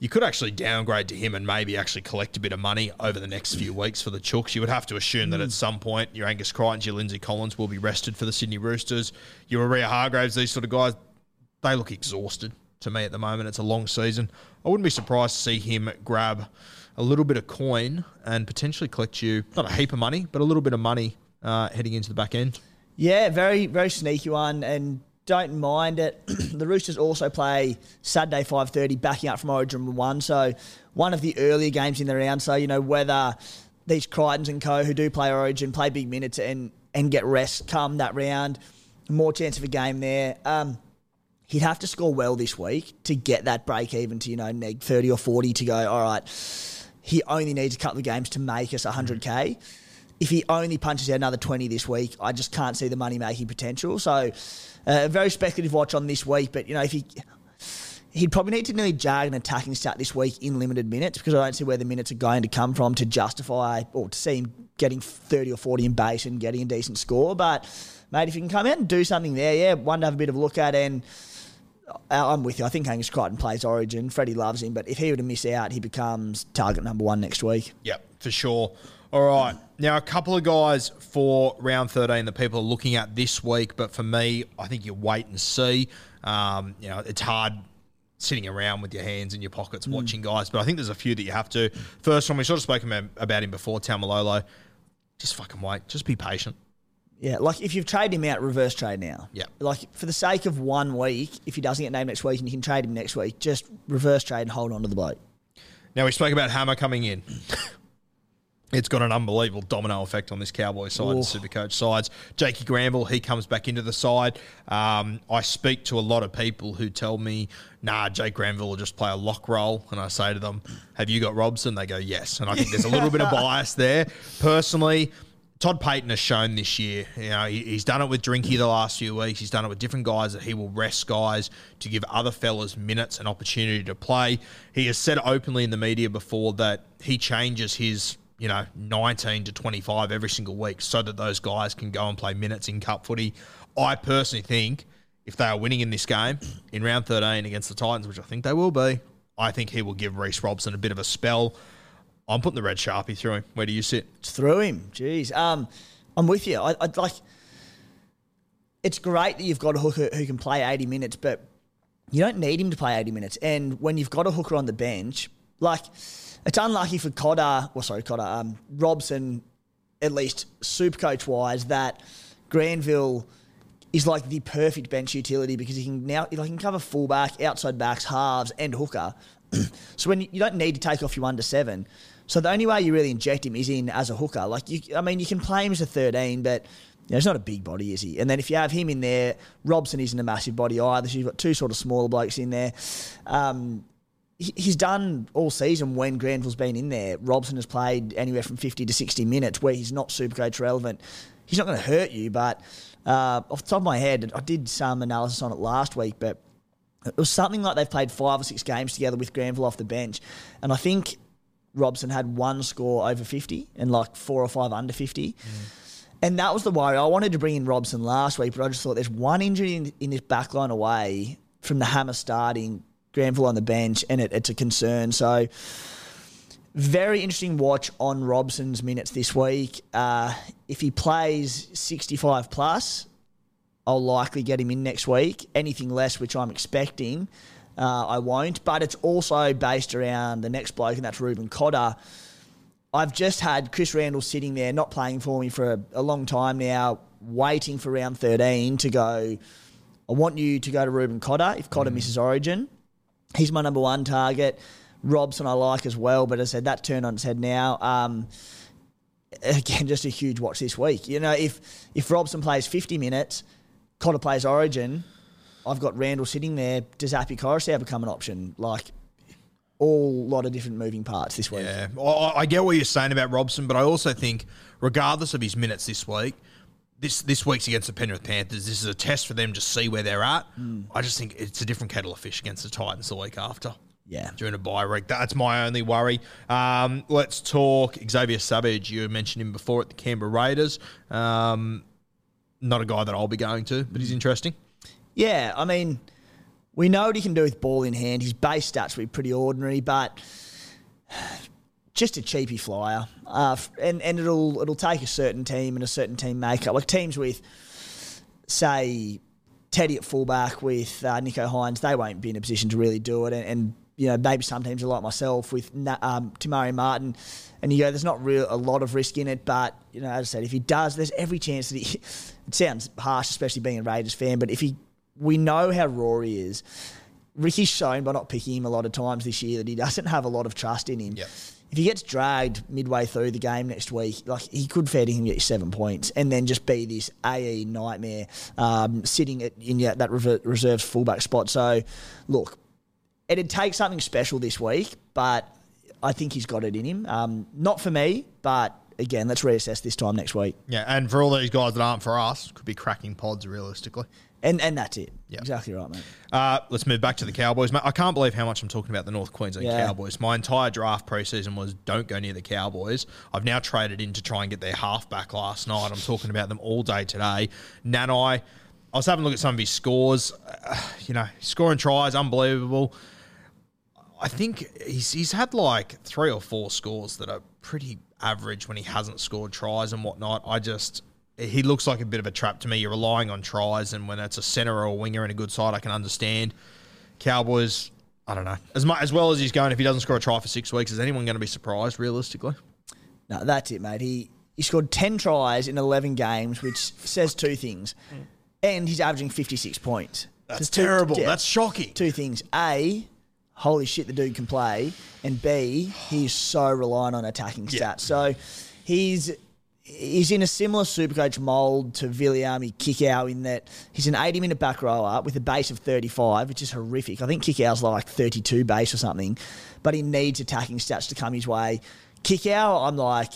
You could actually downgrade to him and maybe actually collect a bit of money over the next few weeks for the Chooks. You would have to assume that at some point your Angus Crichton, your Lindsay Collins will be rested for the Sydney Roosters. Your Waerea-Hargreaves, these sort of guys, they look exhausted to me at the moment. It's a long season. I wouldn't be surprised to see him grab a little bit of coin and potentially collect you not a heap of money, but a little bit of money uh, heading into the back end. Yeah, very very sneaky one, and don't mind it. the Roosters also play Saturday five thirty, backing up from Origin one, so one of the earlier games in the round. So you know whether these Crichtons and co who do play Origin play big minutes and and get rest come that round, more chance of a game there. Um, he'd have to score well this week to get that break even to you know neg thirty or forty to go. All right, he only needs a couple of games to make us hundred k if he only punches out another 20 this week, I just can't see the money making potential. So, uh, a very speculative watch on this week. But, you know, if he. He'd probably need to nearly jag an attacking stat this week in limited minutes because I don't see where the minutes are going to come from to justify or to see him getting 30 or 40 in base and getting a decent score. But, mate, if you can come out and do something there, yeah, one to have a bit of a look at. And uh, I'm with you. I think Angus Crichton plays Origin. Freddie loves him. But if he were to miss out, he becomes target number one next week. Yep, for sure. All right. Now, a couple of guys for round 13 that people are looking at this week, but for me, I think you wait and see. Um, you know, it's hard sitting around with your hands in your pockets watching guys, but I think there's a few that you have to. First one, we sort of spoke about, about him before, Taumalolo. Just fucking wait. Just be patient. Yeah, like if you've traded him out, reverse trade now. Yeah. Like for the sake of one week, if he doesn't get named next week and you can trade him next week, just reverse trade and hold on to the bloke. Now, we spoke about Hammer coming in. It's got an unbelievable domino effect on this Cowboy side and Supercoach sides. Jakey Granville, he comes back into the side. Um, I speak to a lot of people who tell me, nah, Jake Granville will just play a lock role. And I say to them, have you got Robson? They go, yes. And I think there's a little bit of bias there. Personally, Todd Payten has shown this year, you know, he, he's done it with Drinky the last few weeks. He's done it with different guys that he will rest guys to give other fellas minutes and opportunity to play. He has said openly in the media before that he changes his, you know, 19 to 25 every single week so that those guys can go and play minutes in cup footy. I personally think if they are winning in this game in round 13 against the Titans, which I think they will be, I think he will give Reece Robson a bit of a spell. I'm putting the red sharpie through him. Where do you sit? Through him. Jeez. Um, I'm with you. I, I'd like. It's great that you've got a hooker who can play 80 minutes, but you don't need him to play 80 minutes. And when you've got a hooker on the bench, like it's unlucky for Cotter, well, sorry, Cotter, um, Robson, at least super coach wise, that Granville is like the perfect bench utility because he can now like he can cover fullback, outside backs, halves, and hooker. so when you, you don't need to take off your under seven. So the only way you really inject him is in as a hooker. Like you, I mean, you can play him as a 13, but you know, he's not a big body, is he? And then if you have him in there, Robson isn't a massive body either. So you've got two sort of smaller blokes in there. Um, he's done all season when Granville's been in there. Robson has played anywhere from 50 to 60 minutes where he's not super coach relevant. He's not going to hurt you, but uh, off the top of my head, I did some analysis on it last week, but it was something like they've played five or six games together with Granville off the bench. And I think Robson had one score over 50 and like four or five under 50. And that was the worry. I wanted to bring in Robson last week, but I just thought there's one injury in, in this back line away from the hammer starting, Granville on the bench, and it, it's a concern. So, very interesting watch on Robson's minutes this week. Uh, if he plays 65 plus, I'll likely get him in next week. Anything less, which I'm expecting, uh, I won't. But it's also based around the next bloke, and that's Reuben Cotter. I've just had Chris Randall sitting there, not playing for me for a, a long time now, waiting for round 13 to go. I want you to go to Reuben Cotter if Cotter misses Origin. He's my number one target. Robson I like as well, but as I said that turned on its head now. Um, again, just a huge watch this week. You know, if if Robson plays 50 minutes, Cotter plays Origin, I've got Randall sitting there. Does Api Koroisau become an option? Like, all lot of different moving parts this week. Yeah, I I get what you're saying about Robson, but I also think, regardless of his minutes this week, this this week's against the Penrith Panthers. This is a test for them to see where they're at. I just think it's a different kettle of fish against the Titans the week after. Yeah. During a bye week, that's my only worry. Um, let's talk Xavier Savage. You mentioned him before at the Canberra Raiders. Um, not a guy that I'll be going to, but he's interesting. Yeah, I mean, we know what he can do with ball in hand. His base stats will be pretty ordinary, but just a cheapy flyer. Uh, and and it'll it'll take a certain team and a certain team makeup. Like teams with, say, Teddy at fullback with uh, Nicho Hynes, they won't be in a position to really do it. And, and you know, maybe some teams are like myself with um, Tamari Martin, and you go, there's not real a lot of risk in it. But you know, as I said, if he does, there's every chance that he. It sounds harsh, especially being a Raiders fan, but if he, we know how he is. Ricky's shown by not picking him a lot of times this year that he doesn't have a lot of trust in him. Yep. If he gets dragged midway through the game next week, like he could fair to him get seven points and then just be this AE nightmare um, sitting at, in yeah, that reserves fullback spot. So, look, it'd take something special this week, but I think he's got it in him. Um, not for me, but again, let's reassess this time next week. Yeah, and for all these guys that aren't for us, could be cracking pods realistically. And and that's it. Yeah. Exactly right, mate. Uh, let's move back to the Cowboys, mate. I can't believe how much I'm talking about the North Queensland Yeah. Cowboys. My entire draft preseason was don't go near the Cowboys. I've now traded in to try and get their halfback last night. I'm talking about them all day today. Nanai, I was having a look at some of his scores. Uh, you know, scoring tries, unbelievable. I think he's he's had like three or four scores that are pretty average when he hasn't scored tries and whatnot. I just he looks like a bit of a trap to me. You're relying on tries, and when that's a center or a winger in a good side, I can understand. Cowboys, I don't know as much as well as he's going. If he doesn't score a try for six weeks, is anyone going to be surprised? Realistically, No, that's it, mate. He he scored ten tries in eleven games, which says two things, and he's averaging fifty six points. that's two- terrible. yeah, That's shocking. two things. A, holy shit, the dude can play, and B, he's so reliant on attacking stats. Yeah. So he's he's in a similar supercoach mould to Viliame Kikau in that he's an 80 minute back rower with a base of 35, which is horrific. I think Kikau's like 32 base or something, but he needs attacking stats to come his way. Kikau, I'm like,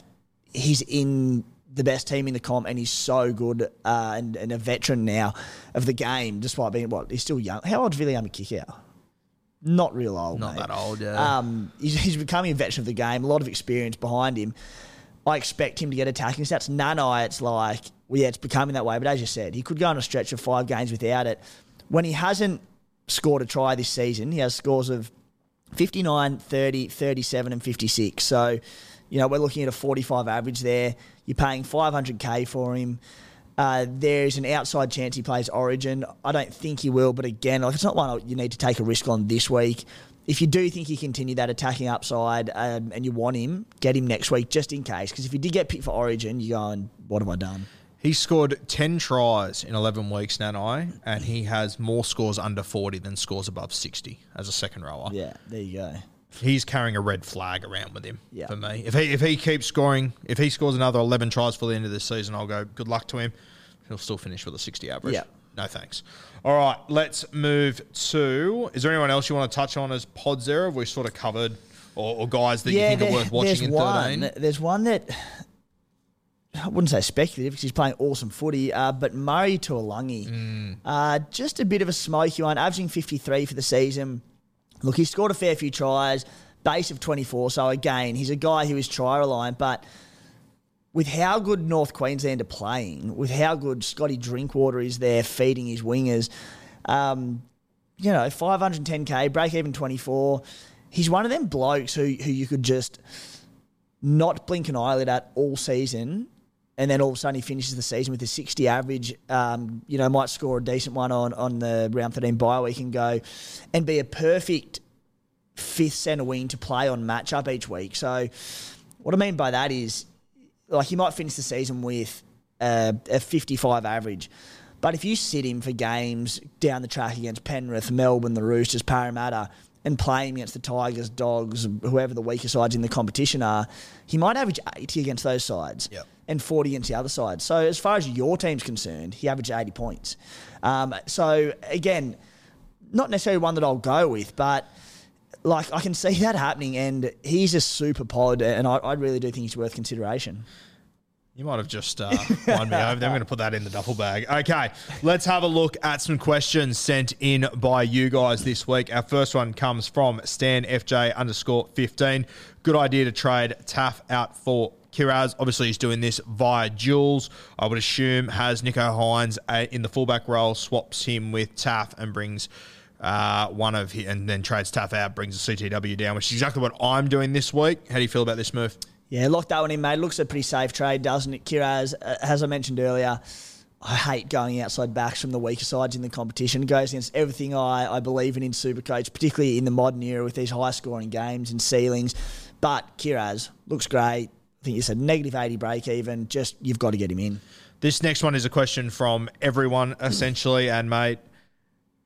he's in the best team in the comp and he's so good uh, and, and a veteran now of the game, despite being, what, he's still young. How old's Viliame Kikau? Not real old, Not mate. that old, yeah. Um, he's, he's becoming a veteran of the game, a lot of experience behind him. I expect him to get attacking stats. Nanai, it's like, well, yeah, it's becoming that way. But as you said, he could go on a stretch of five games without it. When he hasn't scored a try this season, he has scores of 59, 30, 37, and 56. So, you know, we're looking at a 45 average there. You're paying 500k for him. Uh, there's an outside chance he plays Origin. I don't think he will, but again, like it's not one you need to take a risk on this week. If you do think he continue that attacking upside um, and you want him, get him next week just in case. Because if you did get picked for Origin, you're going, what have I done? He scored 10 tries in 11 weeks, Nanai, and he has more scores under 40 than scores above 60 as a second rower. Yeah, there you go. he's carrying a red flag around with him Yeah. for me. If he if he keeps scoring, if he scores another eleven tries for the end of this season, I'll go good luck to him. He'll still finish with a sixty average. Yeah. No thanks. All right, let's move to. Is there anyone else you want to touch on as pods there? Have we sort of covered, or, or guys that you think there- are worth watching there's in one. thirteen? There's one that I wouldn't say speculative because he's playing awesome footy, uh, but Murray Taulagi, Mm. uh, just a bit of a smoky one, averaging 53 for the season. Look, he scored a fair few tries, base of 24. So again, he's a guy who is try reliant, but with how good North Queensland are playing, with how good Scotty Drinkwater is there feeding his wingers, um, you know, 510k, break even 24. He's one of them blokes who who you could just not blink an eyelid at all season. And then all of a sudden he finishes the season with a 60 average, um, you know, might score a decent one on, on the round 13 bye week and go and be a perfect fifth centre wing to play on matchup each week. So what I mean by that is like he might finish the season with a, a 55 average. But if you sit him for games down the track against Penrith, Melbourne, the Roosters, Parramatta, and play him against the Tigers, Dogs, whoever the weaker sides in the competition are, he might average 80 against those sides Yep. and 40 against the other side. So as far as your team's concerned, he averaged 80 points. Um, so again, not necessarily one that I'll go with, but like I can see that happening, and he's a super pod, and I, I really do think he's worth consideration. You might have just uh, won me over there. I'm going to put that in the duffel bag. Okay, let's have a look at some questions sent in by you guys this week. Our first one comes from Stan FJ underscore 15. Good idea to trade Taff out for Kiraz. Obviously, he's doing this via Jules. I would assume has Nicho Hynes uh, in the fullback role, swaps him with Taff and brings uh, one of his, and then trades Taff out, brings the CTW down, which is exactly what I'm doing this week. How do you feel about this move? Yeah, lock that one in, mate. Looks a pretty safe trade, doesn't it? Kiraz, uh, as I mentioned earlier, I hate going outside backs from the weaker sides in the competition. It goes against everything I, I believe in in Supercoach, particularly in the modern era with these high scoring games and ceilings. But Kiraz looks great. I think you said negative 80 break even. Just, you've got to get him in. This next one is a question from everyone, essentially. And, mate,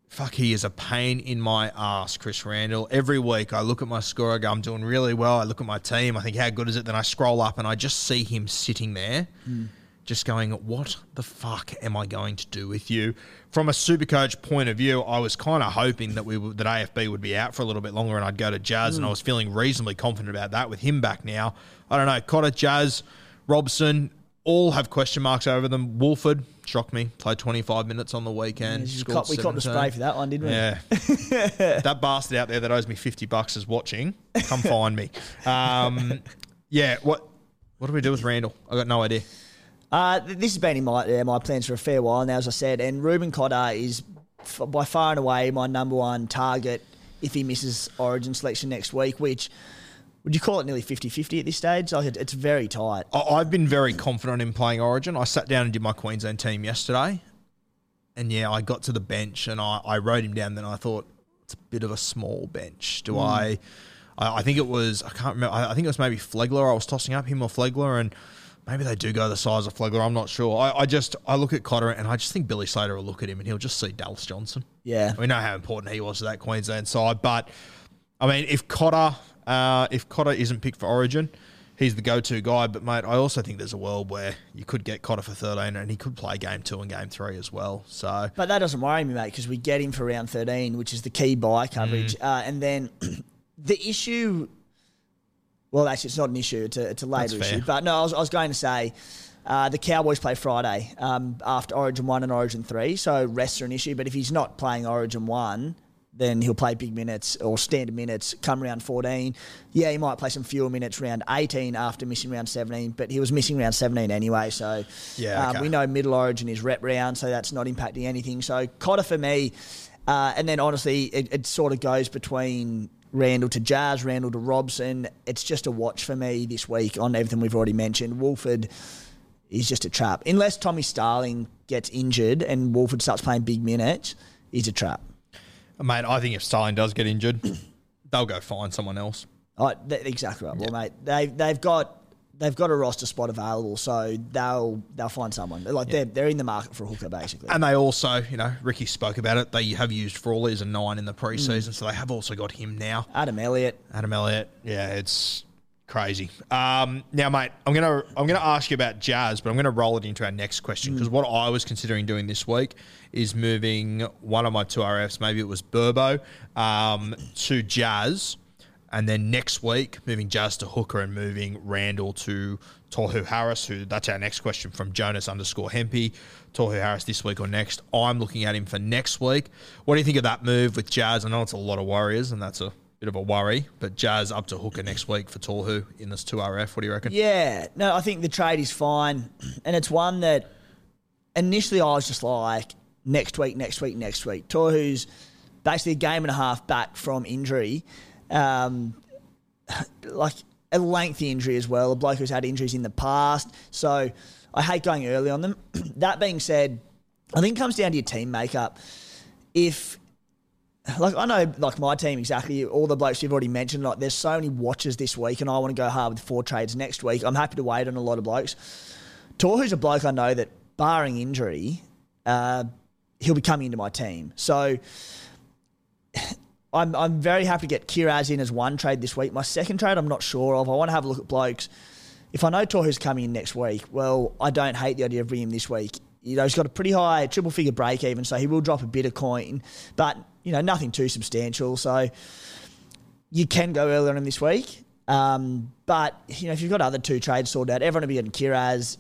fuck, he is a pain in my ass, Chris Randall. Every week I look at my score, I go, I'm doing really well. I look at my team, I think, how good is it? Then I scroll up and I just see him sitting there, hmm. just going, what the fuck am I going to do with you? From a super coach point of view, I was kind of hoping that we would, that AFB would be out for a little bit longer and I'd go to Jazz, and hmm. I was feeling reasonably confident about that with him back now. I don't know, Cotter, Jazz, Robson, all have question marks over them. Woolford shocked me. Played 25 minutes on the weekend. we caught, we a 17. spray for that one, didn't we? Yeah. that bastard out there that owes me 50 bucks is watching. Come find me. Um, yeah, what what do we do with Randall? I got no idea. Uh, this has been in my uh, my plans for a fair while now, as I said. And Reuben Cotter is f- by far and away my number one target if he misses Origin selection next week. Which would you call it nearly 50-50 at this stage? Like it's very tight. I've been very confident in playing Origin. I sat down and did my Queensland team yesterday, and yeah, I got to the bench and I, I wrote him down. Then I thought it's a bit of a small bench. Do hmm. I, I? I think it was I can't remember. I, I think it was maybe Flegler. I was tossing up him or Flegler, and maybe they do go the size of Flegler. I'm not sure. I, I just I look at Cotter and I just think Billy Slater will look at him and he'll just see Dallas Johnson. Yeah. We know how important he was to that Queensland side, but I mean, if Cotter, uh, if Cotter isn't picked for Origin, he's the go-to guy. But mate, I also think there's a world where you could get Cotter for 13, and he could play game two and game three as well. So But that doesn't worry me, mate, because we get him for round 13, which is the key buy coverage. Uh, and then the issue, well, actually, it's not an issue, it's a, it's a later issue. But no, I was, I was going to say uh, the Cowboys play Friday um, after Origin 1 and Origin 3, so rests are an issue. But if he's not playing Origin 1, then he'll play big minutes or standard minutes come round 14. Yeah, he might play some fewer minutes round 18 after missing round 17, but he was missing round 17 anyway. So Yeah, um, okay. we know middle origin is rep round, so that's not impacting anything. So Cotter for me, uh, and then honestly, it, it sort of goes between Randall to Jazz, Randall to Robson. It's just a watch for me this week on everything we've already mentioned. Woolford is just a trap. Unless Tommy Starling gets injured and Woolford starts playing big minutes, he's a trap. Mate, I think if Starling does get injured, they'll go find someone else. Oh, th- exactly right. Well, mate, they've they've got they've got a roster spot available, so they'll they'll find someone. Like they're they're in the market for a hooker basically. And they also, you know, Ricky spoke about it. They have used Frawley as a nine in the preseason, mm. so they have also got him now. Adam Elliott, Adam Elliott. Yeah, it's crazy. Um, now, mate, I'm gonna I'm gonna ask you about Jazz, but I'm gonna roll it into our next question because what I was considering doing this week is moving one of my two RFs, maybe it was Burbo, um, to Jazz, and then next week moving Jazz to hooker and moving Randall to Tohu Harris. Who that's our next question from Jonas underscore Hempy. Tohu Harris this week or next. I'm looking at him for next week. What do you think of that move with Jazz? I know it's a lot of Warriors, and that's a bit of a worry. But Jazz up to hooker next week for Tohu in this 2RF. What do you reckon? Yeah, no, I think the trade is fine, and it's one that initially I was just like next week, next week, next week. Tohu's basically a game and a half back from injury, um, like a lengthy injury as well. A bloke who's had injuries in the past, so I hate going early on them. that being said, I think it comes down to your team makeup. If like I know, like my team exactly. All the blokes you've already mentioned. Like, there's so many watches this week, and I want to go hard with four trades next week. I'm happy to wait on a lot of blokes. Tohu's a bloke I know that, barring injury, uh, he'll be coming into my team. So I'm I'm very happy to get Kiraz in as one trade this week. My second trade, I'm not sure of. I want to have a look at blokes. If I know Tohu's coming in next week, well, I don't hate the idea of bringing him this week. You know, he's got a pretty high triple figure break even, so he will drop a bit of coin, but you know, nothing too substantial. So you can go earlier on this week. Um, but you know, if you've got other two trades sorted out, everyone will be getting Kiraz.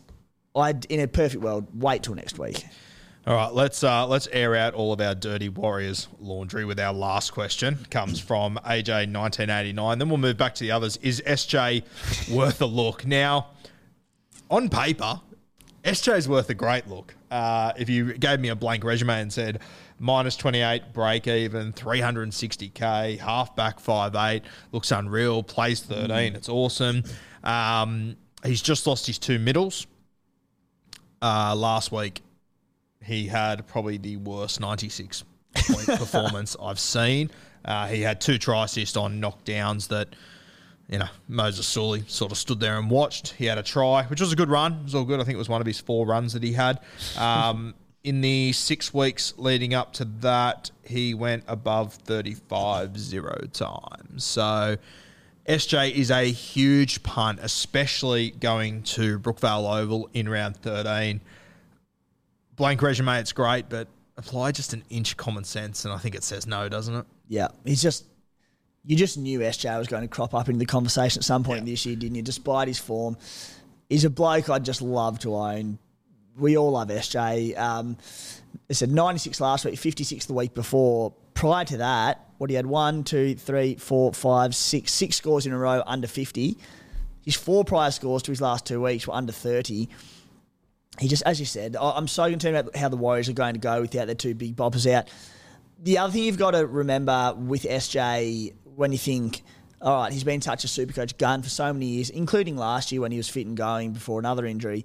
I'd in a perfect world wait till next week. All right, let's uh, let's air out all of our dirty Warriors laundry with our last question. Comes from AJ 1989. Then we'll move back to the others. Is SJ worth a look? Now, on paper, SJ is worth a great look. Uh, if you gave me a blank resume and said minus 28, break even, 360k, halfback 5'8, looks unreal, plays 13, it's awesome. Um, he's just lost his two middles. Uh, last week, he had probably the worst 96 point performance I've seen. Uh, he had two try assists on knockdowns that, you know, Moses Suli sort of stood there and watched. He had a try, which was a good run. It was all good. I think it was one of his four runs that he had. Um, in the six weeks leading up to that, he went above 35 zero times. So SJ is a huge punt, especially going to Brookvale Oval in round 13. Blank resume, it's great, but apply just an inch of common sense, and I think it says no, doesn't it? Yeah, he's just. You just knew SJ was going to crop up into the conversation at some point this year, didn't you? Despite his form, he's a bloke I'd just love to own. We all love SJ. Um, I said 96 last week, 56 the week before. Prior to that, what he had one, two, three, four, five, six, six scores in a row under 50. His four prior scores to his last two weeks were under 30 he just, as you said, I'm so concerned about how the Warriors are going to go without their two big boppers out. The other thing you've got to remember with SJ when you think, all right, he's been such a super coach gun for so many years, including last year when he was fit and going before another injury.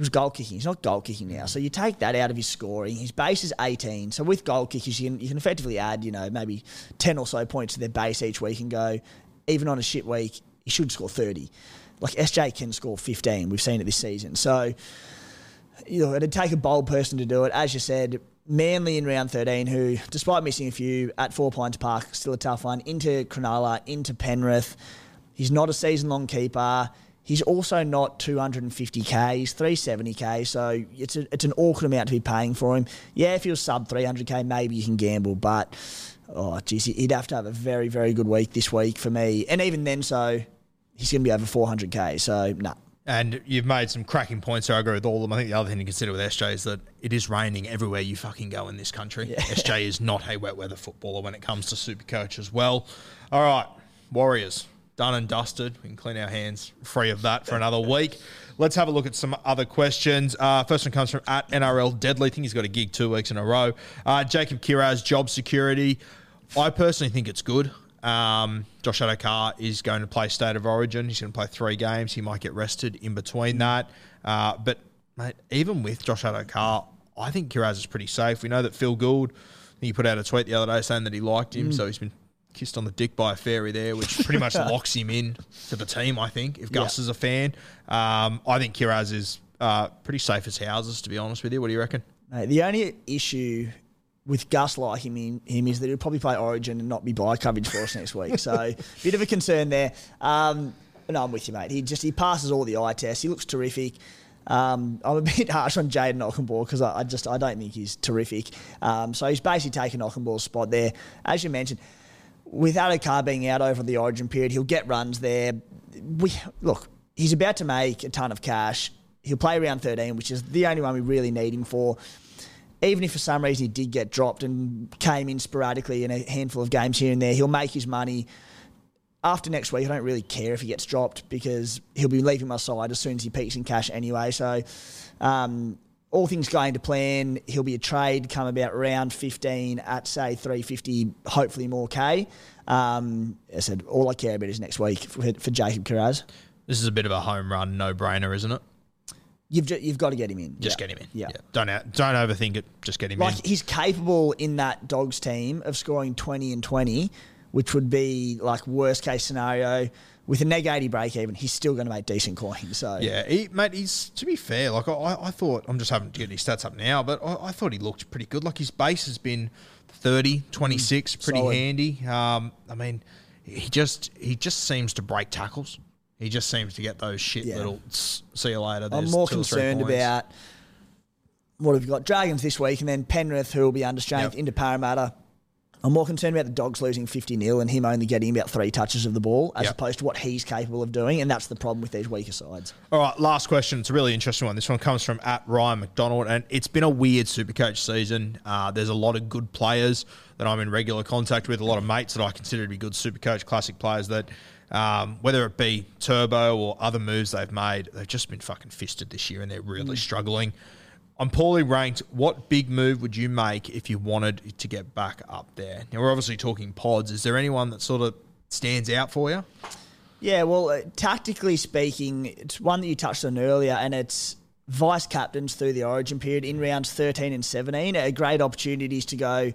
Was goal kicking. He's not goal kicking now. So you take that out of his scoring. His base is 18. So with goal kickers, you can, you can effectively add, you know, maybe 10 or so points to their base each week and go, even on a shit week, he should score 30. Like SJ can score 15. We've seen it this season. So, you know, it'd take a bold person to do it. As you said, Manly in round 13, who, despite missing a few at Four Pines Park, still a tough one, into Cronulla, into Penrith. He's not a season long keeper. He's also not 250k. He's 370k. So it's a, it's an awkward amount to be paying for him. Yeah, if he was sub 300k, maybe you can gamble, but oh, geez, he'd have to have a very, very good week this week for me. And even then, so he's going to be over 400k. So, no. Nah. And you've made some cracking points there. I agree with all of them. I think the other thing to consider with SJ is that it is raining everywhere you fucking go in this country. SJ is not a wet weather footballer when it comes to super coach as well. All right, Warriors, done and dusted. We can clean our hands free of that for another week. Let's have a look at some other questions. Uh, first one comes from at NRL Deadly. I think he's got a gig two weeks in a row. Uh, Jacob Kiraz, job security. I personally think it's good. Um, Josh Addo-Carr is going to play State of Origin. He's going to play three games. He might get rested in between that. Uh, but, mate, even with Josh Addo-Carr, I think Kiraz is pretty safe. We know that Phil Gould, he put out a tweet the other day saying that he liked him, so he's been kissed on the dick by a fairy there, which pretty much locks him in to the team. I think if Gus Yeah. is a fan, um, I think Kiraz is uh, pretty safe as houses. To be honest with you, what do you reckon? Mate, the only issue with Gus liking him, him is that he'll probably play Origin and not be by coverage for us next week. So bit of a concern there. Um, no, I'm with you, mate. He just he passes all the eye tests. He looks terrific. Um, I'm a bit harsh on Jayden Okunbor because I, I just I don't think he's terrific. Um, so he's basically taken Okunbor's spot there, as you mentioned. With Addo-Carr being out over the Origin period, he'll get runs there. We look, he's about to make a ton of cash. He'll play around 13, which is the only one we really need him for even if for some reason he did get dropped and came in sporadically in a handful of games here and there, he'll make his money. After next week, I don't really care if he gets dropped because he'll be leaving my side as soon as he peaks in cash anyway. So, um, all things going to plan, he'll be a trade come about round 15 at, say, 350, hopefully more K. Um, I said, all I care about is next week for, for Jacob Kiraz. This is a bit of a home run, no brainer, isn't it? You've, ju- you've got to get him in. Just Yeah. get him in. Yeah. Don't out, don't overthink it. Just get him Like in. he's capable in that dogs team of scoring 20 and 20, which would be like worst case scenario. With a neg 80 break even, he's still going to make decent coin. So Yeah, he, mate. He's to be fair. Like I, I thought, I'm just having to get his stats up now, but I, I thought he looked pretty good. Like his base has been 30, 26, pretty solid. handy. Um, I mean, he just he just seems to break tackles. He just seems to get those shit Yeah. little "S- see you later. I'm more two or three concerned about what have we got? Dragons this week, and then Penrith, who will be under strength, Yep. into Parramatta. I'm more concerned about the Dogs losing 50 0 and him only getting about three touches of the ball as Yep. opposed to what he's capable of doing. And that's the problem with these weaker sides. All right, last question. It's a really interesting one. This one comes from at Ryan McDonald, and it's been a weird Supercoach season. Uh, there's a lot of good players that I'm in regular contact with, a lot of mates that I consider to be good Supercoach Classic players that, um, whether it be Turbo or other moves they've made, they've just been fucking fisted this year, and they're really struggling. I'm poorly ranked. What big move would you make if you wanted to get back up there? Now we're obviously talking pods. Is there anyone that sort of stands out for you? Yeah, well, uh, tactically speaking, it's one that you touched on earlier, and it's vice captains through the origin period in rounds 13 and 17 are great opportunities to go.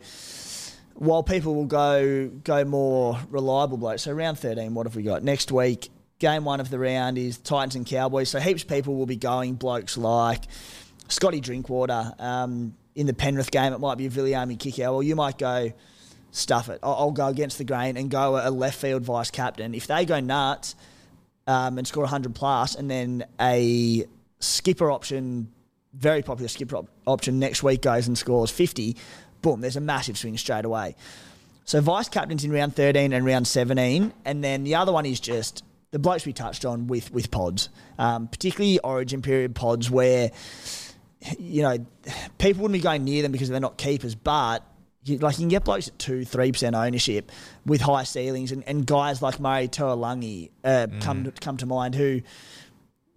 While people will go go more reliable blokes. So round 13, what have we got next week? Game one of the round is Titans and Cowboys. So heaps of people will be going blokes like Scotty Drinkwater. Um, in the Penrith game, it might be a Viliame Kikau. Well, you might go stuff it. I'll, I'll go against the grain and go a left field vice captain. If they go nuts um, and score 100 plus, and then a skipper option, very popular skipper op- option next week goes and scores 50, boom, there's a massive swing straight away. So vice captains in round 13 and round 17, and then the other one is just the blokes we touched on with with pods, um, particularly Origin period pods where you know people wouldn't be going near them because they're not keepers, but you, like you can get blokes at two, three percent ownership with high ceilings, and, and guys like Murray Taulagi uh, come to, come to mind who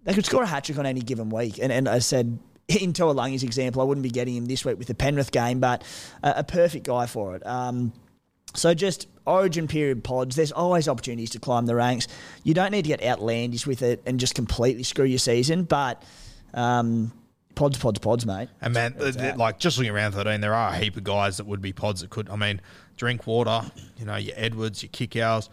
they could score a hat trick on any given week. And, and I said, in Taulagi's example, I wouldn't be getting him this week with the Penrith game, but a, a perfect guy for it. Um, so just origin period pods, there's always opportunities to climb the ranks. You don't need to get outlandish with it and just completely screw your season, but um, pods, pods, pods, mate. And man, like just looking around 13, there are a heap of guys that would be pods that could. I mean, Drinkwater, you know, your Edwards, your Kikaus.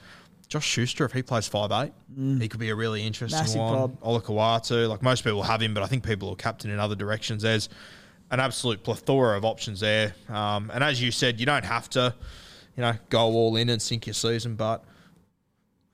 Josh Schuster, if he plays five eight, he could be a really interesting Massive one. Olakau'atu, like most people have him, but I think people are captain in other directions. There's an absolute plethora of options there. Um, and as you said, you don't have to, you know, go all in and sink your season, but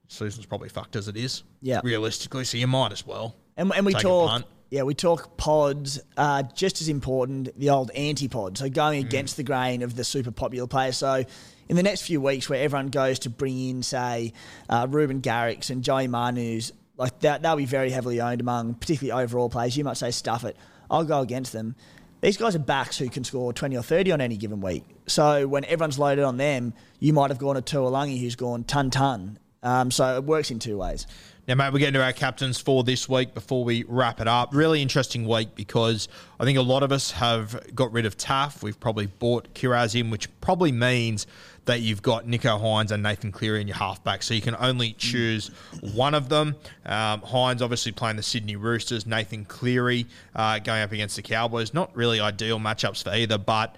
season's probably fucked as it is. Yeah. Realistically, so you might as well. And, and we talk, punt. Yeah, we talk pods. Uh, just as important, the old anti-pod. So going Mm. against the grain of the super popular players. So in the next few weeks, where everyone goes to bring in, say, uh, Reuben Garricks and Joey Manu's, like that, they'll be very heavily owned among particularly overall players. You might say stuff it. I'll go against them. These guys are backs who can score 20 or 30 on any given week. So when everyone's loaded on them, you might have gone to Taulagi who's gone ton ton. Um, so it works in two ways. Now, mate, we get into our captains for this week before we wrap it up. Really interesting week because I think a lot of us have got rid of Taff. We've probably bought Kiraz in, which probably means that you've got Nicho Hynes and Nathan Cleary in your halfback. So you can only choose one of them. Um, Hynes obviously playing the Sydney Roosters. Nathan Cleary uh, going up against the Cowboys. Not really ideal matchups for either, but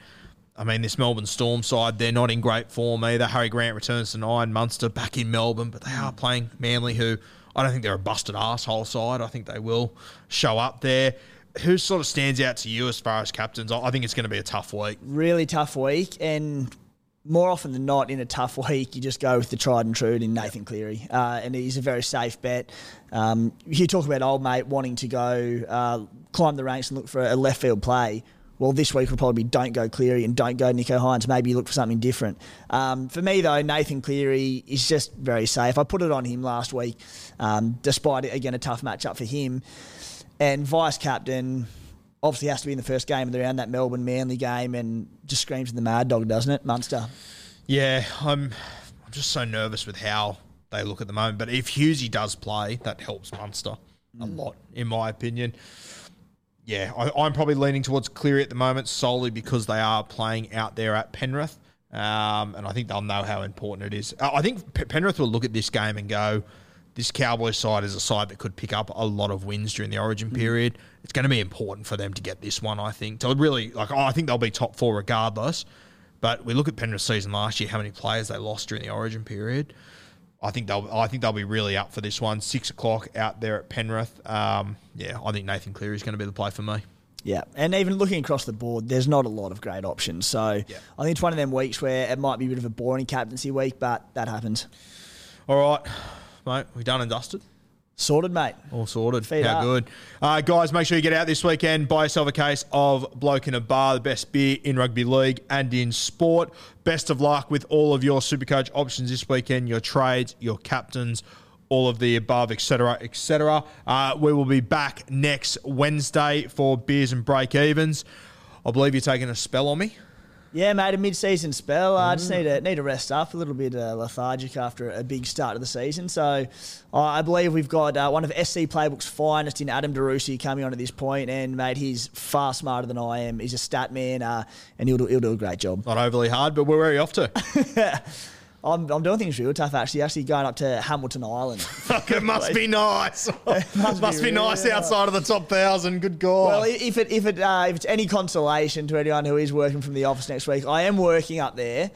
I mean, this Melbourne Storm side, they're not in great form either. Harry Grant returns tonight, Munster back in Melbourne, but they are playing Manly, who I don't think they're a busted asshole side. I think they will show up there. Who sort of stands out to you as far as captains? I think it's going to be a tough week. Really tough week, and more often than not, in a tough week, you just go with the tried and true in Nathan Cleary, uh, and he's a very safe bet. Um, you talk about old mate wanting to go uh, climb the ranks and look for a left field play well, this week will probably be don't go Cleary and don't go Nicho Hynes. Maybe you look for something different. Um, for me, though, Nathan Cleary is just very safe. I put it on him last week, um, despite, again, a tough matchup for him. And vice captain obviously has to be in the first game of around that Melbourne Manly game and just screams in the mad dog, doesn't it? Munster. Yeah, I'm, I'm just so nervous with how they look at the moment. But if Hughesy does play, that helps Munster a mm. lot, in my opinion yeah, I, am probably leaning towards Cleary at the moment solely because they are playing out there at Penrith. Um, and I think they'll know how important it is. I think Penrith will look at this game and go, this Cowboys side is a side that could pick up a lot of wins during the Origin mm. period. It's going to be important for them to get this one. I think to really like. I think they'll be top four regardless. But we look at Penrith's season last year, how many players they lost during the Origin period. I think they'll I think they'll be really up for this one. Six o'clock out there at Penrith. Um, yeah, I think Nathan Cleary is going to be the play for me. Yeah, and even looking across the board, there's not a lot of great options. So yeah. I think it's one of them weeks where it might be a bit of a boring captaincy week, but that happens. All right, mate, we done and dusted. Sorted, mate. All sorted. Feed How up. good. Uh, guys, make sure you get out this weekend. Buy yourself a case of Bloke in a Bar, the best beer in rugby league and in sport. Best of luck with all of your Supercoach options this weekend, your trades, your captains, all of the above, etc., etc. Uh, we will be back next Wednesday for beers and Breakevens. I believe you're taking a spell on me. Yeah, mate, a mid-season spell. I just need to need to rest up a little bit uh, lethargic after a big start of the season. So uh, I believe we've got uh, one of SC Playbook's finest in Adam Darusi coming on at this point, and mate, he's far smarter than I am. He's a stat man, uh, and he'll do, he'll do a great job. Not overly hard, but where are you off to? I'm, I'm doing things real tough actually. Actually going up to Hamilton Island. Fuck, it must be nice. it must, must be, be nice outside of the top thousand. Good God. Well, if it if it uh, if it's any consolation to anyone who is working from the office next week, I am working up there.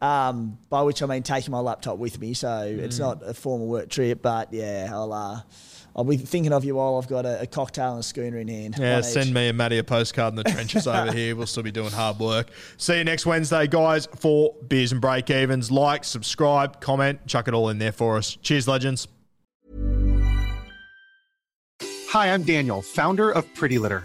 Um, by which I mean taking my laptop with me, so mm. it's not a formal work trip. But yeah, I'll. Uh, I'll be thinking of you while I've got a, a cocktail and a schooner in hand. Yeah, send me and Matty a postcard in the trenches over here. We'll still be doing hard work. See you next Wednesday, guys, for Beers and Breakevens. Like, subscribe, comment, chuck it all in there for us. Cheers, legends. Hi, I'm Daniel, founder of Pretty Litter.